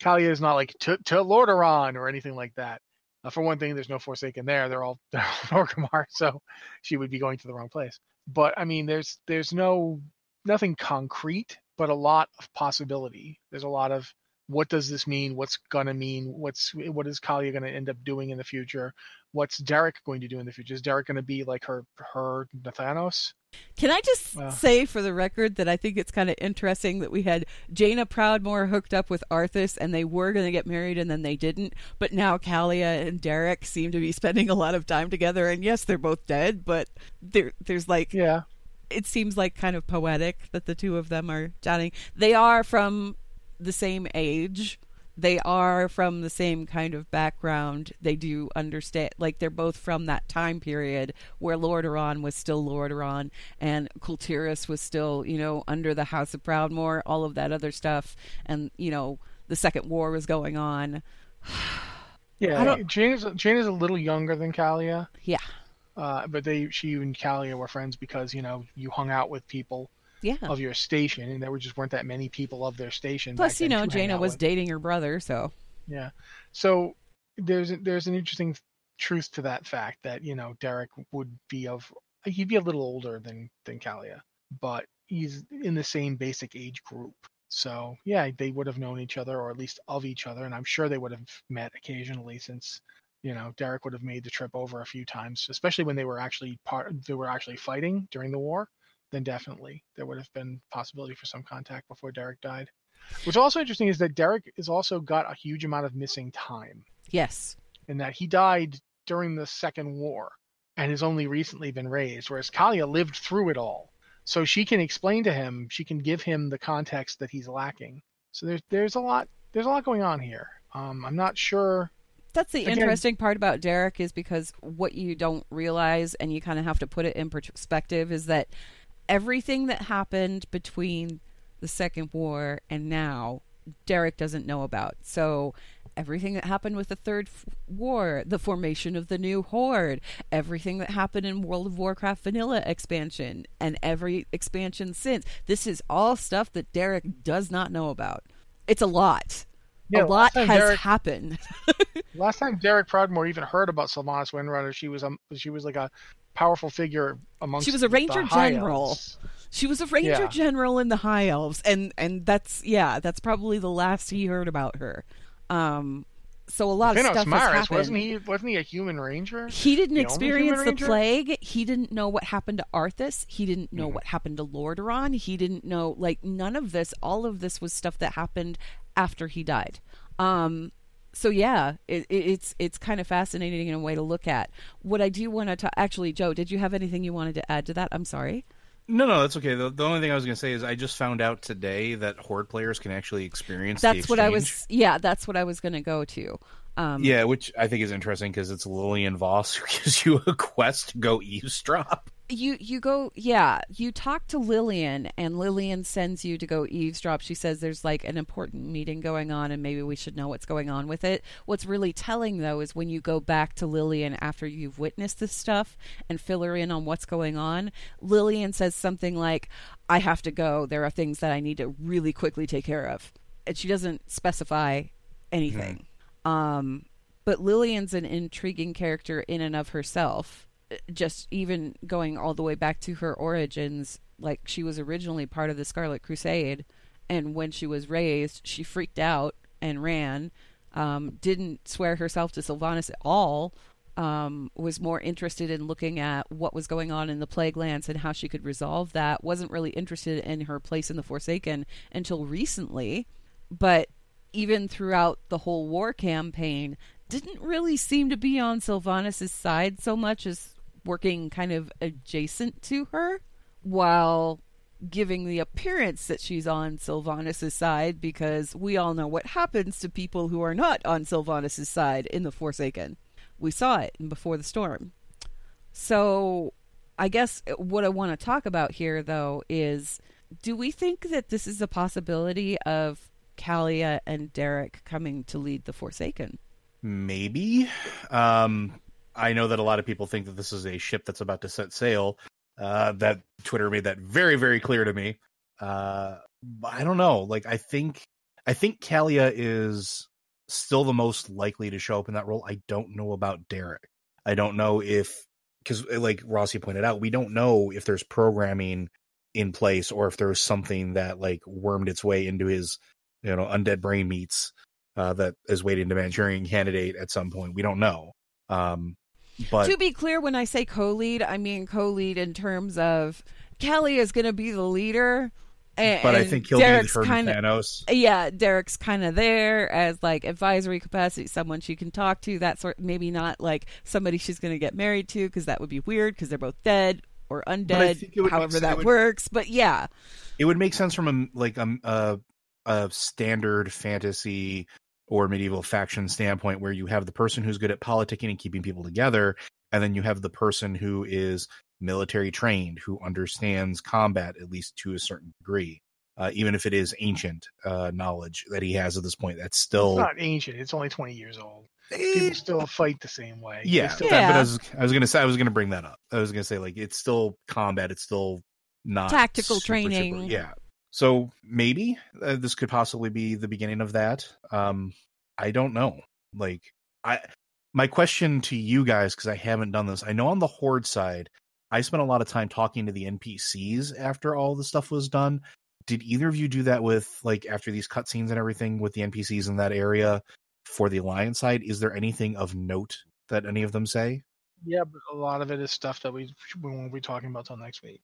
Calia is not like to, to Lordaeron or anything like that. Uh, for one thing, there's no Forsaken there. They're all (laughs) they're all Orgrimmar, so she would be going to the wrong place. But I mean, there's there's no nothing concrete, but a lot of possibility. There's a lot of what does this mean? What's gonna mean? What's what is Calia gonna end up doing in the future? What's Derek going to do in the future? Is Derek gonna be like her her Nathanos? Can I just uh, say for the record that I think it's kind of interesting that we had Jaina Proudmoore hooked up with Arthas and they were going to get married and then they didn't, but now Calia and Derek seem to be spending a lot of time together. And yes, they're both dead, but there there's like yeah, it seems like kind of poetic that the two of them are chatting. They are from the same age. They are from the same kind of background. They do understand, like they're both from that time period where Lordaeron was still Lordaeron and Kul Tiras was still, you know, under the House of Proudmoore, all of that other stuff, and you know, the Second War was going on. (sighs) yeah, Jane is Jane is a little younger than Calia. Yeah, uh, but they, she and Calia were friends because you know you hung out with people yeah. of your station, and there were just weren't that many people of their station. Plus, you know, Jaina was with. dating her brother, so yeah. So there's there's an interesting truth to that fact that you know Derek would be of he'd be a little older than than Calia, but he's in the same basic age group. So yeah, they would have known each other, or at least of each other, and I'm sure they would have met occasionally since you know Derek would have made the trip over a few times, especially when they were actually part they were actually fighting during the war then definitely there would have been possibility for some contact before Derek died. What's also interesting is that Derek has also got a huge amount of missing time. Yes. In that he died during the Second War and has only recently been raised, whereas Calia lived through it all. So she can explain to him, she can give him the context that he's lacking. So there's there's a lot there's a lot going on here. Um, I'm not sure. That's the Again, interesting part about Derek is because what you don't realize, and you kind of have to put it in perspective, is that everything that happened between the Second War and now, Derek doesn't know about. So everything that happened with the Third War, the formation of the new Horde, everything that happened in World of Warcraft Vanilla expansion, and every expansion since. This is all stuff that Derek does not know about. It's a lot. Yeah, a lot has Derek, happened. (laughs) last time Derek Proudmoore even heard about Sylvanas Windrunner, she was um she was like a powerful figure amongst. She was a ranger general. Elves. She was a ranger yeah. general in the High Elves, and and that's yeah, that's probably the last he heard about her. Um, so a lot of Thanos stuff has Marris happened. wasn't he? Wasn't he a human ranger? He didn't The experience the Ranger? plague. He didn't know what happened to Arthas. He didn't know Mm-hmm. what happened to Lordaeron. He didn't know like none of this. All of this was stuff that happened after he died. Um, so yeah, it, it, it's it's kind of fascinating in a way to look at. What I do want to talk, actually, Joe, did you have anything you wanted to add to that? I'm sorry. No, no, that's okay. The, the only thing I was going to say is I just found out today that horde players can actually experience. the That's what I was. Yeah, that's what I was going to go to. Um, Yeah, which I think is interesting because it's Lillian Voss who (laughs) gives you a quest to go eavesdrop. You you go yeah you talk to lillian and lillian sends you to go eavesdrop. She says there's like an important meeting going on and maybe we should know what's going on with it. What's really telling though is when you go back to lillian after you've witnessed this stuff and fill her in on what's going on lillian says something like i have to go. There are things that i need to really quickly take care of. And she doesn't specify anything. Um but lillian's an intriguing character in and of herself just even going all the way back to her origins like she was originally part of the scarlet crusade and when she was raised she freaked out and ran um, didn't swear herself to sylvanas at all um, was more interested in looking at what was going on in the plague lands and how she could resolve that wasn't really interested in her place in the forsaken until recently but even throughout the whole war campaign didn't really seem to be on Sylvanas' side so much as working kind of adjacent to her while giving the appearance that she's on Sylvanas' side because we all know what happens to people who are not on Sylvanas' side in the Forsaken. We saw it in Before the Storm. So I guess what I want to talk about here though is do we think that this is a possibility of Calia and Derek coming to lead the Forsaken? Maybe. Um, I know that a lot of people think that this is a ship that's about to set sail. Uh, that Twitter made that very, very clear to me. Uh, I don't know. Like, I think, I think Calia is still the most likely to show up in that role. I don't know about Derek. I don't know if, because like Rossi pointed out, we don't know if there's programming in place or if there's something that like wormed its way into his, you know, undead brain meats uh, that is waiting to Manchurian candidate at some point. We don't know. Um, but to be clear, when I say co-lead, I mean co-lead in terms of Kelly is going to be the leader, and, but I think he'll Derek's be kind of yeah. Derek's kind of there as like advisory capacity, someone she can talk to. That sort, maybe not like somebody she's going to get married to because that would be weird because they're both dead or undead, think it would however that would- works. But yeah, It would make sense from a like a, a a standard fantasy or medieval faction standpoint where you have the person who's good at politicking and keeping people together and then you have the person who is military trained who understands combat at least to a certain degree uh, even if it is ancient uh, knowledge that he has at this point that's It's still not ancient. It's only 20 years old. Eh, People still fight the same way. Yeah, still- that- but I was I was gonna say I was gonna bring that up. I was gonna say like it's still combat. It's still not Tactical super, training. super- yeah. So maybe uh, this could possibly be the beginning of that. Um, I don't know. Like I, my question to you guys because I haven't done this. I know on the horde side, I spent a lot of time talking to the NPCs after all the stuff was done. Did either of you do that with like after these cutscenes and everything with the NPCs in that area for the alliance side? Is there anything of note that any of them say? Yeah, but a lot of it is stuff that we we won't be talking about till next week.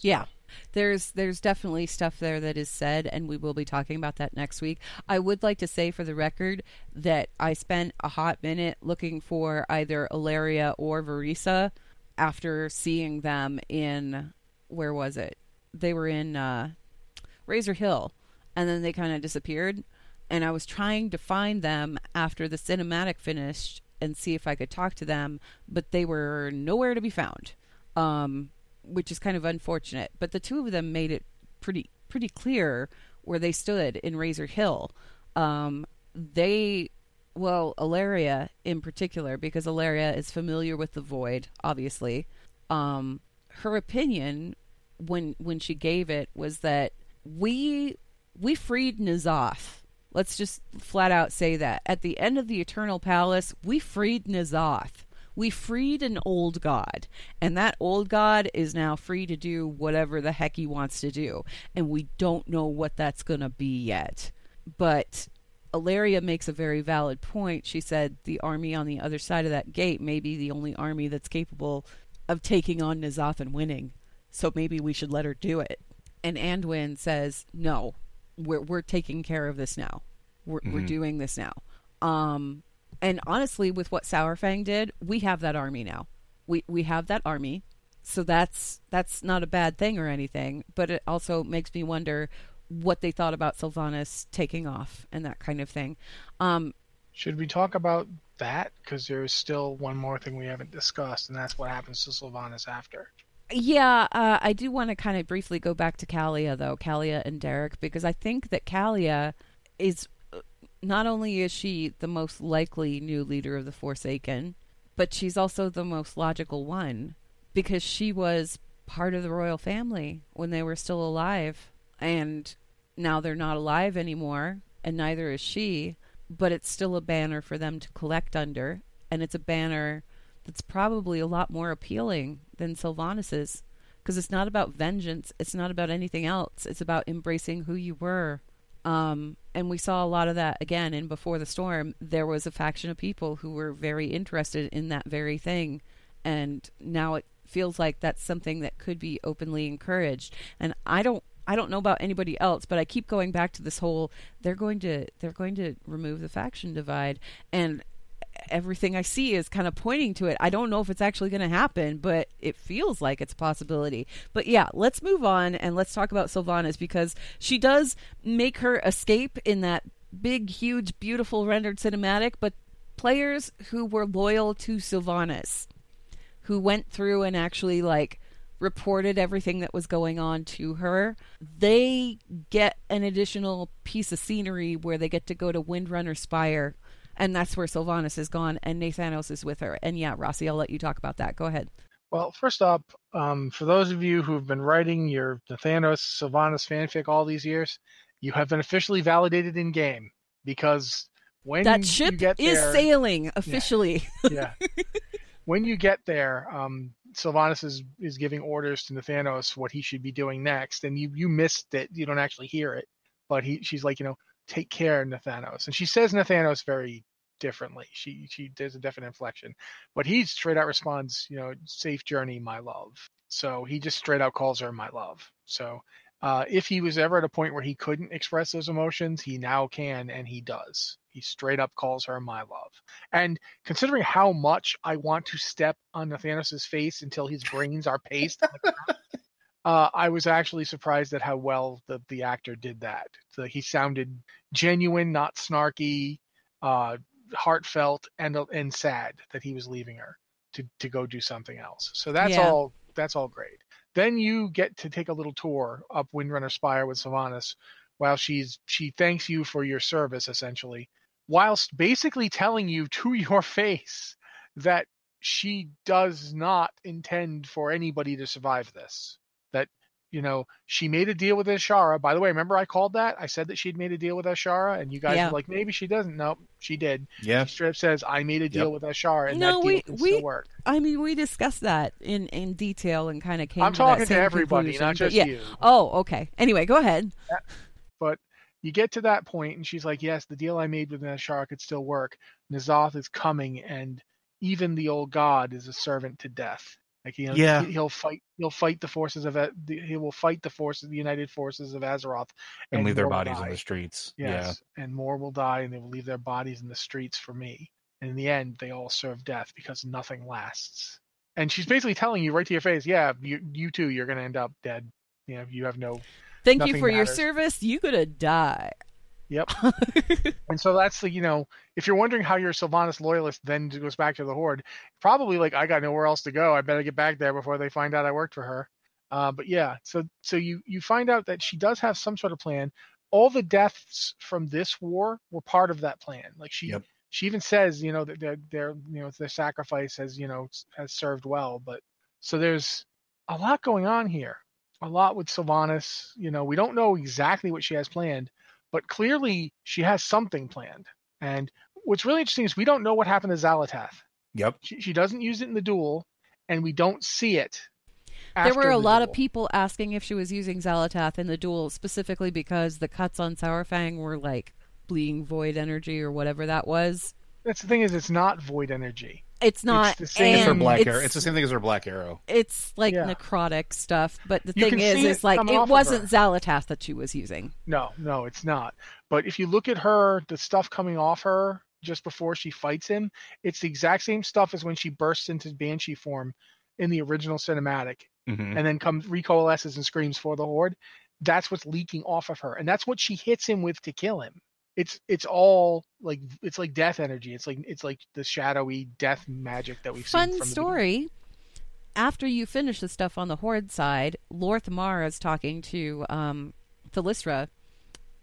Yeah. There's there's definitely stuff there that is said and we will be talking about that next week. I would like to say for the record that I spent a hot minute looking for either Alleria or Vereesa after seeing them in where was it? They were in uh Razor Hill and then they kind of disappeared and I was trying to find them after the cinematic finished and see if I could talk to them, but they were nowhere to be found. Um which is kind of unfortunate. But the two of them made it pretty pretty clear where they stood in Razor Hill. Um, they, well, Alleria in particular, because Alleria is familiar with the Void, obviously. Um, her opinion when when she gave it was that we we freed N'Zoth. Let's just flat out say that at the end of the Eternal Palace, we freed N'Zoth we freed an old god and that old god is now free to do whatever the heck he wants to do and we don't know what that's going to be yet but Alleria makes a very valid point. She said the army on the other side of that gate may be the only army that's capable of taking on N'Zoth and winning. So maybe we should let her do it. And Anduin says, "No, we're we're taking care of this now. We're we're doing this now." Um, and honestly, with what Saurfang did, we have that army now. We we have that army, so that's that's not a bad thing or anything. But it also makes me wonder what they thought about Sylvanas taking off and that kind of thing. Um, Should we talk about that? Because there's still one more thing we haven't discussed, and that's what happens to Sylvanas after. Yeah, uh, I do want to kind of briefly go back to Calia, though, Calia and Derek, because I think that Calia is not only is she the most likely new leader of the Forsaken, but she's also the most logical one because she was part of the royal family when they were still alive, and now they're not alive anymore, and neither is she. But it's still a banner for them to collect under, and it's a banner that's probably a lot more appealing than Sylvanas's because it's not about vengeance. It's not about anything else. It's about embracing who you were. Um, and we saw a lot of that again in Before the Storm. There was a faction of people who were very interested in that very thing. And now it feels like that's something that could be openly encouraged. And I don't I don't know about anybody else, but I keep going back to this whole they're going to they're going to remove the faction divide and everything I see is kind of pointing to it. I don't know if it's actually going to happen, but it feels like it's a possibility. But yeah, let's move on and let's talk about Sylvanas because she does make her escape in that big, huge, beautiful rendered cinematic, but players who were loyal to Sylvanas, who went through and actually like reported everything that was going on to her, they get an additional piece of scenery where they get to go to Windrunner Spire and that's where Sylvanas is gone, and Nathanos is with her. And yeah, Rossi, I'll let you talk about that. Go ahead. Well, first up, um, for those of you who've been writing your Nathanos Sylvanas fanfic all these years, you have been officially validated in game because when That you ship get is sailing officially. (laughs) yeah. (laughs) when you get there, um, Sylvanas is, is giving orders to Nathanos what he should be doing next, and you you missed it. You don't actually hear it, but he she's like, you know, take care, Nathanos, and she says Nathanos very differently. She she does a definite inflection, but he straight out responds, you know, safe journey, my love. So he just straight out calls her my love. So uh, if he was ever at a point where he couldn't express those emotions, he now can, and he does. He straight up calls her my love. And considering how much I want to step on Nathanos' face until his brains are the ground, (laughs) uh, I was actually surprised at how well the, the actor did that. So he sounded genuine, not snarky, uh, heartfelt, and and sad that he was leaving her to, to go do something else. So that's Yeah. all that's all great. Then you get to take a little tour up Windrunner Spire with Sylvanas while she's she thanks you for your service essentially, whilst basically telling you to (laughs) your face that she does not intend for anybody to survive this. That you know she made a deal with Azshara. By the way, remember I called that? I said that she'd made a deal with Azshara, and you guys Yeah. were like, maybe she doesn't. No, she did. Yeah. She straight up says, I made a deal Yep. with Azshara, and No, that deal we- can we- still work. I mean, we discussed that in, in detail and kind of came. I'm to talking that to everybody, not just yeah. you. Oh, okay. Anyway, go ahead. But you get to that point, and she's like, "Yes, the deal I made with Azshara could still work. N'Zoth is coming, and even the old god is a servant to death. Like you know, Yeah. he, will fight. He'll fight the forces of. Uh, the- He will fight the forces, the united forces of Azeroth, And leave their bodies in the streets. Yes, and more will die, and they will leave their bodies in the streets for me. And in the end, they all serve death because nothing lasts. And she's basically telling you right to your face, "Yeah, you, you too. You're going to end up dead. You know, you have no Thank you Nothing for your service. You're gonna die. Yep. (laughs) and so that's the you know, if you're wondering how your Sylvanas loyalist then goes back to the Horde, probably like I got nowhere else to go. I better get back there before they find out I worked for her. Uh, but yeah, so so you you find out that she does have some sort of plan. All the deaths from this war were part of that plan. Like she Yep. she even says you know that their their you know their sacrifice has you know has served well. But so there's a lot going on here. A lot with Sylvanas. You know, we don't know exactly what she has planned, but clearly she has something planned. And what's really interesting is we don't know what happened to Xal'atath. Yep. She, she doesn't use it in the duel, and we don't see it. There were a the lot of people asking if she was using Xal'atath in the duel, specifically because the cuts on Saurfang were like bleeding void energy or whatever that was. That's the thing is, it's not void energy. It's not. the same It's her black it's, arrow. It's the same thing as her black arrow. It's like Yeah. necrotic stuff, but the You thing is, see is like it wasn't her. Xal'atath that she was using. No, no, it's not. But if you look at her, the stuff coming off her just before she fights him, it's the exact same stuff as when she bursts into Banshee form in the original cinematic, Mhm. and then comes recoalesces and screams for the Horde. That's what's leaking off of her, and that's what she hits him with to kill him. It's it's all like it's like death energy. It's like it's like the shadowy death magic that we've seen. Fun from the story. After you finish the stuff on the Horde side, Lor'themar is talking to um,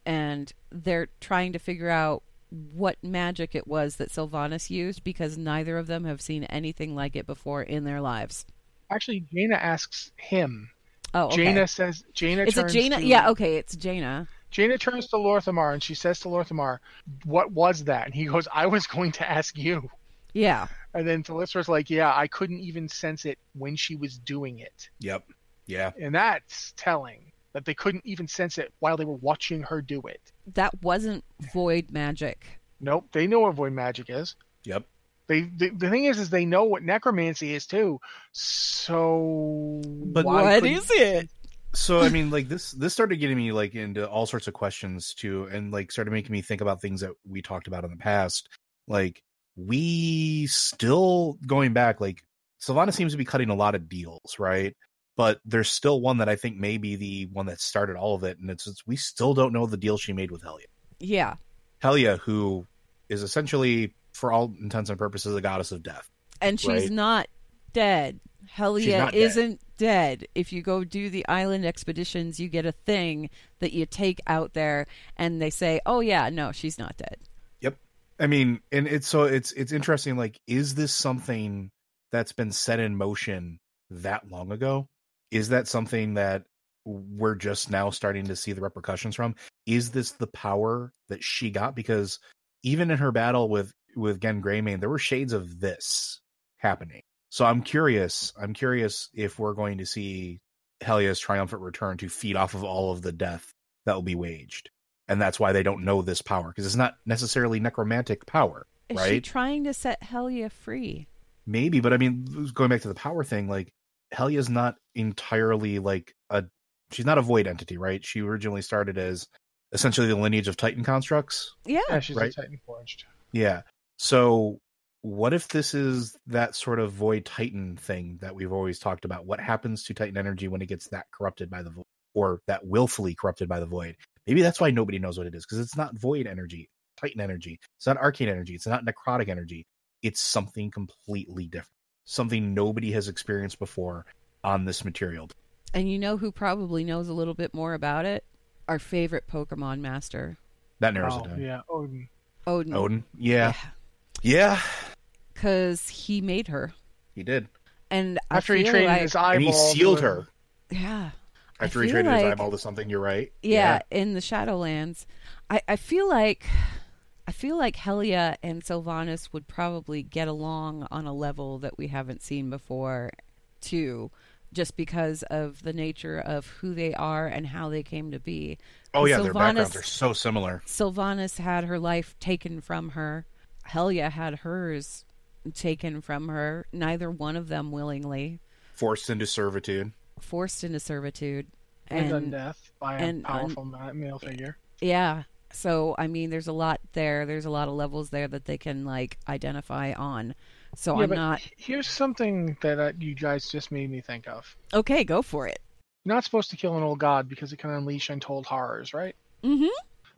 and they're trying to figure out what magic it was that Sylvanas used because neither of them have seen anything like it before in their lives. Actually, Jaina asks him. Oh, okay. Jaina says Jaina. Is it turns Jaina? to- Yeah, okay, it's Jaina. Jaina turns to Lor'themar and she says to Lor'themar, "What was that?" And he goes, "I was going to ask you." Yeah. And then Thalyssra's like, "Yeah, I couldn't even sense it when she was doing it," Yep. Yeah. and that's telling that they couldn't even sense it while they were watching her do it. That wasn't void magic. Nope, they know what void magic is. Yep. They the, the thing is, is they know what necromancy is too. So But why What it? So I mean, like this this started getting me like into all sorts of questions too, and like started making me think about things that we talked about in the past. Like we still going back, like Sylvana seems to be cutting a lot of deals, right? But there's still one that I think may be the one that started all of it, and it's, it's we still don't know the deal she made with Helya. Yeah. Helya, who is essentially, for all intents and purposes, a goddess of death. And she's Right. not dead. Helya not dead. Isn't dead. If you go do the island expeditions, you get a thing that you take out there and they say, "Oh yeah, no, she's not dead." Yep. I mean, and it's so it's it's interesting. Like, is this something that's been set in motion that long ago? Is that something that we're just now starting to see the repercussions from? Is this the power that she got? Because even in her battle with with Genn Greymane, there were shades of this happening. So I'm curious. I'm curious if we're going to see Helya's triumphant return to feed off of all of the death that will be waged and that's why they don't know this power because it's not necessarily necromantic power, Is she right? trying to set Helya free? Maybe, but I mean, going back to the power thing, like Helya's not entirely like a she's not a void entity, right? She originally started as essentially the lineage of Titan constructs. Yeah. Yeah, she's Right. a Titan forged. Yeah. So what if this is that sort of void Titan thing that we've always talked about? What happens to Titan energy when it gets that corrupted by the void or that willfully corrupted by the void? Maybe that's why nobody knows what it is because it's not void energy, Titan energy. It's not arcane energy. It's not necrotic energy. It's something completely different. Something nobody has experienced before on this material. And you know who probably knows a little bit more about it? Our favorite Pokemon master, That narrows Oh, it down. yeah, Odyn. Odyn. Odyn. Yeah. Yeah. Because he made her. He did. And After I he feel traded like, his And eyeball, he sealed to- her Yeah. After he feel traded his like- eyeball to something. You're right. yeah, in the Shadowlands. I, I feel like I feel like Helya and Sylvanas would probably get along on a level that we haven't seen before too, just because of the nature of who they are and how they came to be. Oh yeah, their Sylvanas- backgrounds are so similar. Sylvanas had her life taken from her. Helya had hers taken from her. Neither one of them willingly Forced into servitude. forced into servitude. and, And death by a and un- powerful ma- male figure. Yeah. So I mean, there's a lot there. There's a lot of levels there that they can like identify on. So yeah, I'm but not Here's something that uh, you guys just made me think of. okay. Go for it. You're not supposed to kill an old god because it can unleash untold horrors, right? Mm-hmm.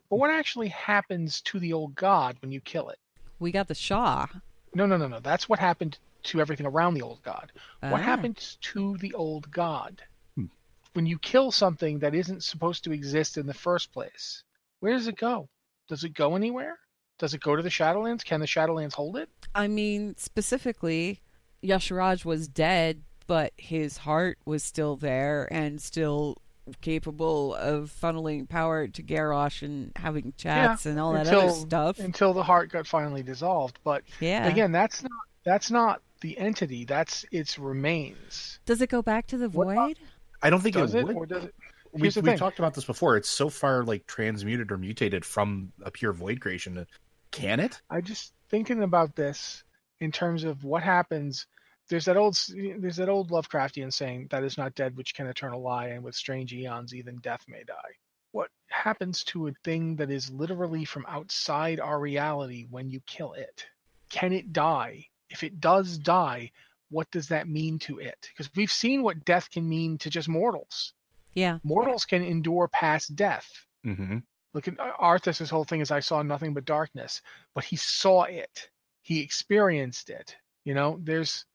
But what actually happens to the old god when you kill it? We got the Sha. No, no, no, no. That's what happened to everything around the old god. Ah. What happens to the old god? Hmm. When you kill something that isn't supposed to exist in the first place, where does it go? Does it go anywhere? Does it go to the Shadowlands? Can the Shadowlands hold it? I mean, specifically, Y'Shaarj was dead, but his heart was still there and still capable of funneling power to Garrosh and having chats and all that until, other stuff. Until the heart got finally dissolved. But Yeah. again, that's not that's not the entity. That's its remains. Does it go back to the What- void? I don't think Does it it, would. or does it? we here's the we thing. talked about this before. It's so far like transmuted or mutated from a pure void creation. Can it? I just thinking about this in terms of what happens. There's that old there's that old Lovecraftian saying that is not dead which can eternal lie, and with strange eons even death may die. What happens to a thing that is literally from outside our reality when you kill it? Can it die? If it does die, what does that mean to it? Because we've seen what death can mean to just mortals. Yeah. Mortals can endure past death. Mm-hmm. Look at Arthas' whole thing is I saw nothing but darkness, but he saw it. He experienced it. You know, there's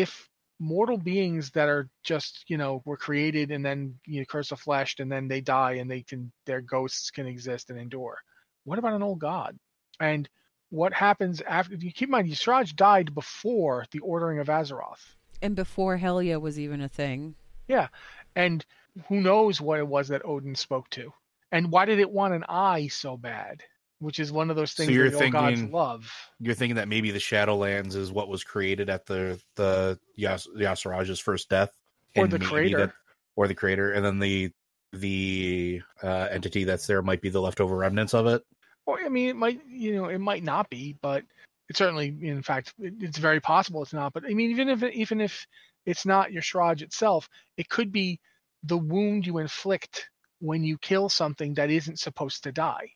if mortal beings that are just, you know, were created and then you know, curse of flesh and then they die and they can their ghosts can exist and endure. What about an old god? And what happens after you keep in mind Y'Shaarj died before the ordering of Azeroth. And before Helya was even a thing. Yeah. And who knows what it was that Odyn spoke to. And why did it want an eye so bad? Which is one of those things So you're gods thinking- love. You're thinking that maybe the Shadowlands is what was created at the the Yas, Y'Shaarj's first death, Or the crater. that- or the crater, and then the the uh, entity that's there might be the leftover remnants of it. Or I mean, it might you know it might not be, but it certainly, in fact, it, it's very possible it's not. But I mean, even if even if it's not Y'Shaarj itself, it could be the wound you inflict when you kill something that isn't supposed to die.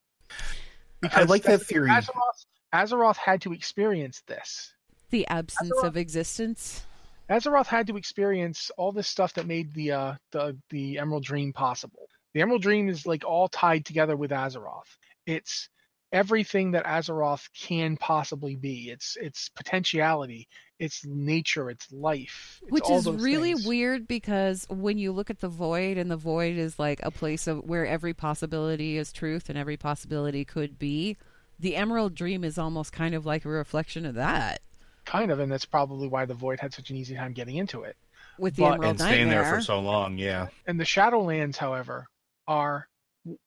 I like that theory. Azeroth, Azeroth had to experience this. The absence Azeroth- of existence. Azeroth had to experience all this stuff that made the uh, the the Emerald Dream possible. The Emerald Dream is like all tied together with Azeroth. It's everything that Azeroth can possibly be. It's its potentiality, its nature, its life. It's Which all is those really things. weird because when you look at the void and the void is like a place of where every possibility is truth and every possibility could be, the Emerald Dream is almost kind of like a reflection of that Kind of, and that's probably why the Void had such an easy time getting into it. with the But- Emerald and staying there for so long, yeah. And the Shadowlands, however, are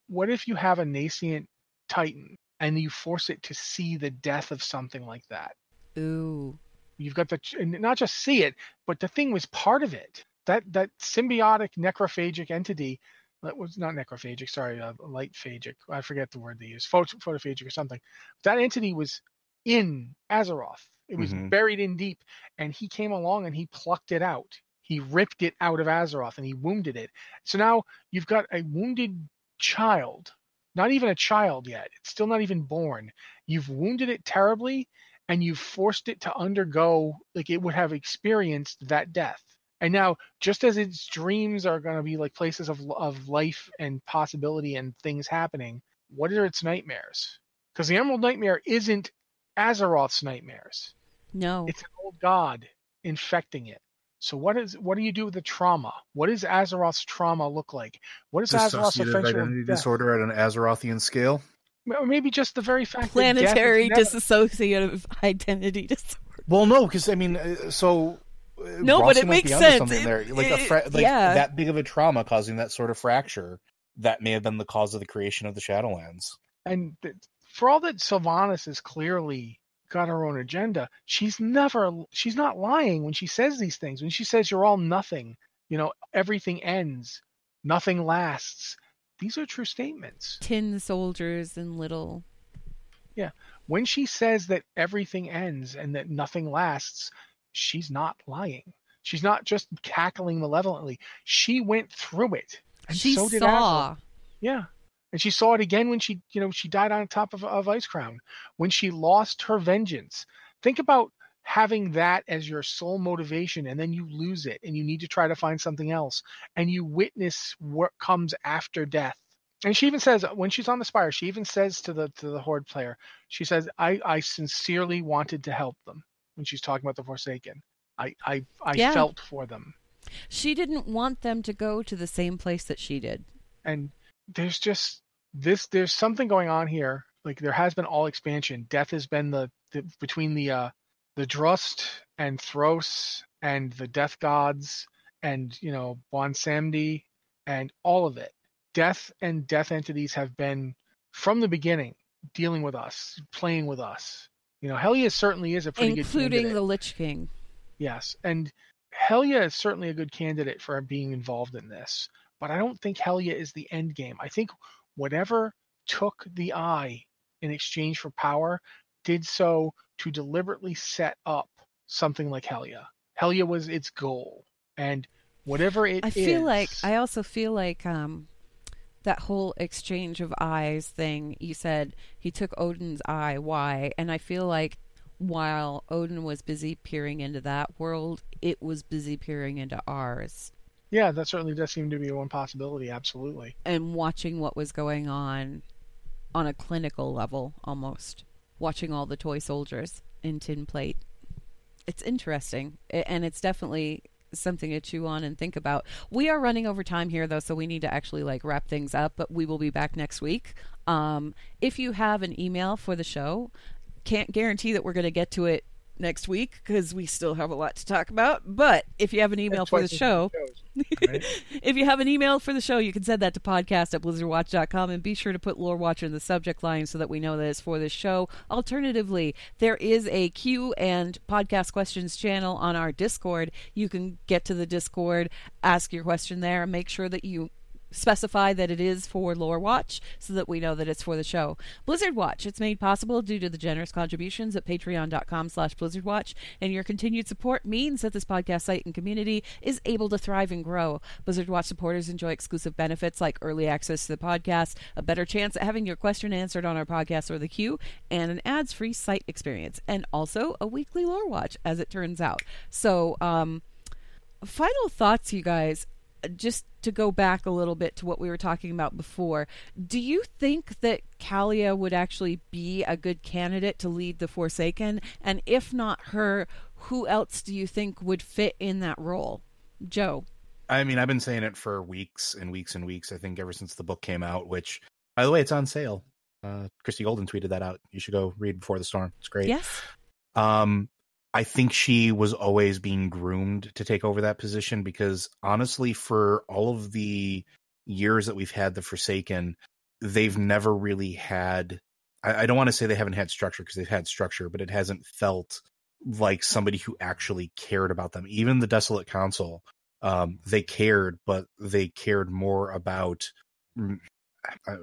what if you have a nascent Titan and you force it to see the death of something like that? Ooh. You've got the and not just see it, but the thing was part of it. That that symbiotic necrophagic entity that was not necrophagic, sorry, uh, light phagic. I forget the word they use, Phot- photophagic or something. That entity was in Azeroth. It was Mhm. buried in deep, and he came along and he plucked it out. He ripped it out of Azeroth and he wounded it. So now you've got a wounded child, not even a child yet. It's still not even born. You've wounded it terribly, and you've forced it to undergo like it would have experienced that death. And now, just as its dreams are going to be like places of of life and possibility and things happening, what are its nightmares? Because the Emerald Nightmare isn't Azeroth's nightmares. No. It's an old god infecting it. So what is what do you do with the trauma? What does Azeroth's trauma look like? What is Azeroth's Dissociative offensive identity disorder at an Azerothian scale. Maybe just the very fact Planetary that death never- dissociative (laughs) identity disorder. Well, no, because I mean, uh, so uh, No, but it makes sense. It- there. Like a it- fra- like yeah. that big of a trauma causing that sort of fracture that may have been the cause of the creation of the Shadowlands. and for all that Sylvanas is clearly got her own agenda, she's never she's not lying when she says these things. When she says you're all nothing, you know, everything ends, nothing lasts. These are true statements. Tin soldiers and little. Yeah. When she says that everything ends and that nothing lasts, she's not lying. She's not just cackling malevolently. She went through it. And she so did saw. Azeroth. Yeah. And she saw it again when she, you know, she died on top of, of Icecrown. When she lost her vengeance. Think about having that as your sole motivation and then you lose it and you need to try to find something else and you witness what comes after death. And she even says when she's on the spire, she even says to the to the horde player, she says, I, I sincerely wanted to help them when she's talking about the Forsaken. I I, I Yeah. felt for them. She didn't want them to go to the same place that she did. and there's just this there's something going on here like there has been all expansion death has been the, the between the uh the drust and thros and the death gods and you know Bwonsamdi and all of it death and death entities have been from the beginning dealing with us playing with us you know Helya certainly is a pretty good including the Lich King. Yes, and Helya is certainly a good candidate for being involved in this. but I don't think Helya is the end game. I think whatever took the eye in exchange for power did so to deliberately set up something like Helya. Helya was its goal. And whatever it I feel is- like I also feel like um that whole exchange of eyes thing. You said he took Odyn's eye. Why? And I feel like while Odin was busy peering into that world, it was busy peering into ours Yeah, that certainly does seem to be one possibility, absolutely. and watching what was going on on a clinical level almost. Watching all the toy soldiers in tin plate. It's interesting, and it's definitely something to chew on and think about. We are running over time here though, so we need to actually like wrap things up, but we will be back next week. Um, if you have an email for the show, can't guarantee that we're going to get to it next week because we still have a lot to talk about. But if you have an email for the show, many (laughs) if you have an email for the show, you can send that to podcast at blizzardwatch.com and be sure to put Lore Watcher in the subject line so that we know that it's for this show. Alternatively, there is a Q and podcast questions channel on our Discord. You can get to the Discord, ask your question there, and make sure that you specify that it is for Lore Watch so that we know that it's for the show. Blizzard Watch, it's made possible due to the generous contributions at patreon.com slash blizzardwatch, and your continued support means that this podcast site and community is able to thrive and grow. Blizzard Watch supporters enjoy exclusive benefits like early access to the podcast, a better chance at having your question answered on our podcast or the queue, and an ads-free site experience, and also a weekly Lore Watch, as it turns out. So, um, final thoughts, you guys. Just to go back a little bit to what we were talking about before, do you think that Calia would actually be a good candidate to lead the Forsaken? And if not her, who else do you think would fit in that role? Joe. I mean, I've been saying it for weeks and weeks and weeks. I think ever since the book came out, which, by the way, it's on sale. Uh, Christie Golden tweeted that out. You should go read Before the Storm. It's great. Yes. Um, I think she was always being groomed to take over that position because honestly, for all of the years that we've had the Forsaken, they've never really had. I, I don't want to say they haven't had structure because they've had structure, but it hasn't felt like somebody who actually cared about them. Even the Desolate Council, um, they cared, but they cared more about. uh,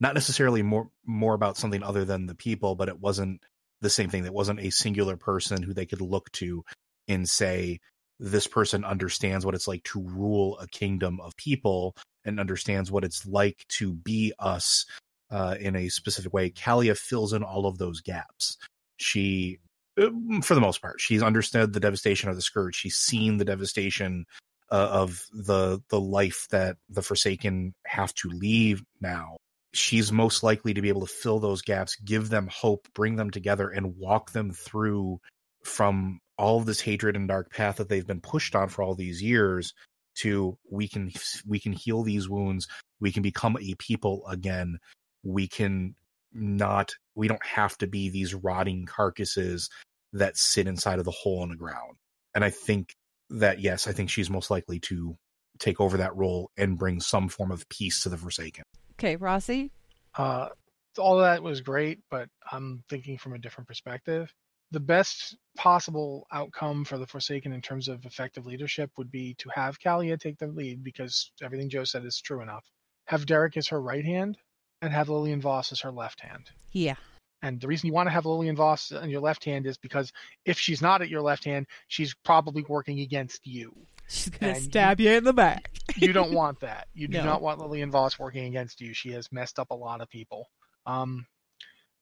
Not necessarily more more about something other than the people, but it wasn't the same thing. That wasn't a singular person who they could look to and say, this person understands what it's like to rule a kingdom of people and understands what it's like to be us uh, in a specific way. Calia fills in all of those gaps. She, uh, for the most part, she's understood the devastation of the scourge. She's seen the devastation uh, of the the life that the Forsaken have to leave now she's most likely to be able to fill those gaps, give them hope, bring them together, and walk them through from all of this hatred and dark path that they've been pushed on for all these years to we can we can heal these wounds. We can become a people again. We can not we don't have to be these rotting carcasses that sit inside of the hole in the ground. And i think that yes i think she's most likely to take over that role and bring some form of peace to the forsaken Okay, Rossi. Uh, all of that was great, but I'm thinking from a different perspective. The best possible outcome for the Forsaken in terms of effective leadership would be to have Calia take the lead because everything Joe said is true enough. Have Derek as her right hand and have Lillian Voss as her left hand. Yeah. And the reason you want to have Lillian Voss on your left hand is because if she's not at your left hand, she's probably working against you. She's going to stab you in the back. You don't want that. You do (laughs) No. not want Lillian Voss working against you. She has messed up a lot of people. Um,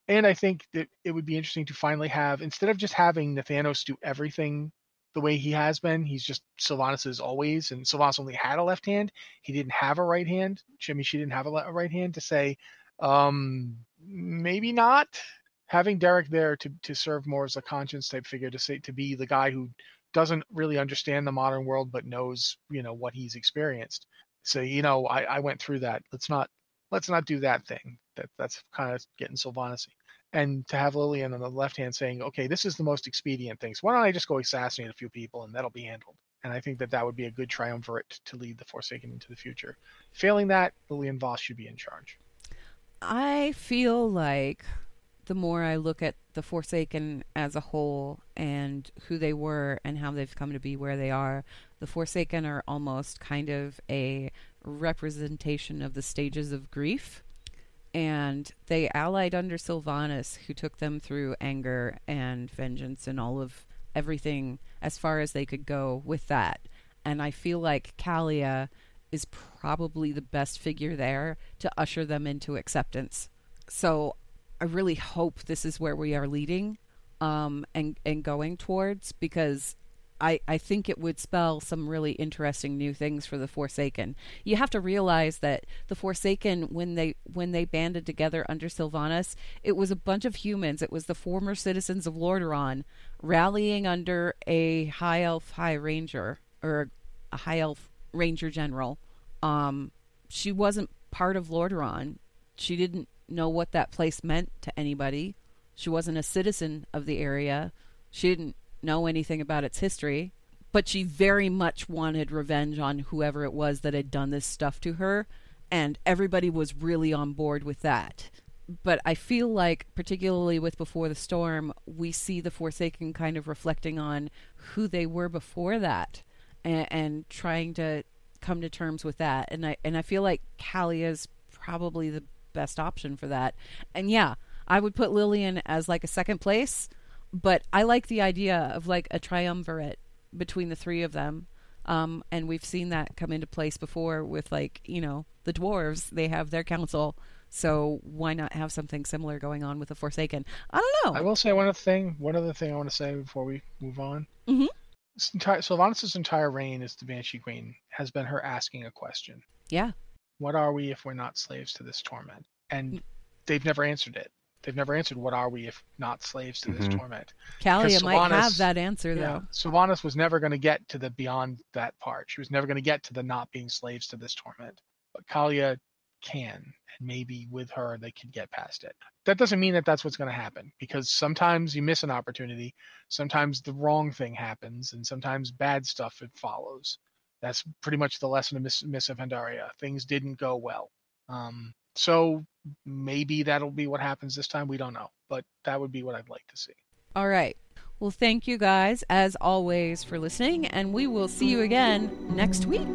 and I think that it would be interesting to finally have instead of just having Nathanos do everything the way he has been, he's just Sylvanas is always, and Sylvanas only had a left hand. He didn't have a right hand. I mean, she didn't have a, le- a right hand to say, um, maybe not. Having Derek there to to serve more as a conscience type figure to say to be the guy who doesn't really understand the modern world but knows you know what he's experienced. So you know, I, I went through that. Let's not let's not do that thing. That that's kind of getting Sylvanas. And to have Lillian on the left hand saying, okay, this is the most expedient thing. So why don't I just go assassinate a few people and that'll be handled. And I think that that would be a good triumvirate to lead the Forsaken into the future. Failing that, Lillian Voss should be in charge. I feel like the more I look at the Forsaken as a whole and who they were and how they've come to be where they are, the Forsaken are almost kind of a representation of the stages of grief. And they allied under Sylvanas, who took them through anger and vengeance and all of everything as far as they could go with that. And I feel like Calia is probably the best figure there to usher them into acceptance. So I really hope this is where we are leading um, and and going towards because I, I think it would spell some really interesting new things for the Forsaken. You have to realize that the Forsaken, when they when they banded together under Sylvanas, it was a bunch of humans. It was the former citizens of Lordaeron rallying under a high elf high ranger or a high elf ranger general. Um, she wasn't part of Lordaeron. She didn't know what that place meant to anybody. She wasn't a citizen of the area. She didn't know anything about its history, but she very much wanted revenge on whoever it was that had done this stuff to her, and everybody was really on board with that. But I feel like, particularly with Before the Storm, we see the Forsaken kind of reflecting on who they were before that, and, and trying to come to terms with that. And I and I feel like Callie is probably the best option for that. And yeah, I would put Lillian as like a second place but I like the idea of like a triumvirate between the three of them. Um, and we've seen that come into place before with like you know the dwarves. They have their council, so why not have something similar going on with the Forsaken? I don't know. I will say one other thing. One other thing I want to say before we move on. Mm-hmm. Entire, Sylvanas' entire reign as the Banshee Queen has been her asking a question. Yeah. What are we if we're not slaves to this torment? And Mm. they've never answered it. They've never answered what are we if not slaves to this Mhm. torment. Calia Because might have that answer Yeah. though. Sylvanas was never going to get to the beyond that part. She was never going to get to the not being slaves to this torment. But Calia can, and maybe with her they could get past it. That doesn't mean that that's what's going to happen because sometimes you miss an opportunity, sometimes the wrong thing happens, and sometimes bad stuff it follows. That's pretty much the lesson of Miss, Mists of Pandaria. Things didn't go well. Um, so maybe that'll be what happens this time. We don't know, but that would be what I'd like to see. All right. Well, thank you guys as always for listening, and we will see you again next week.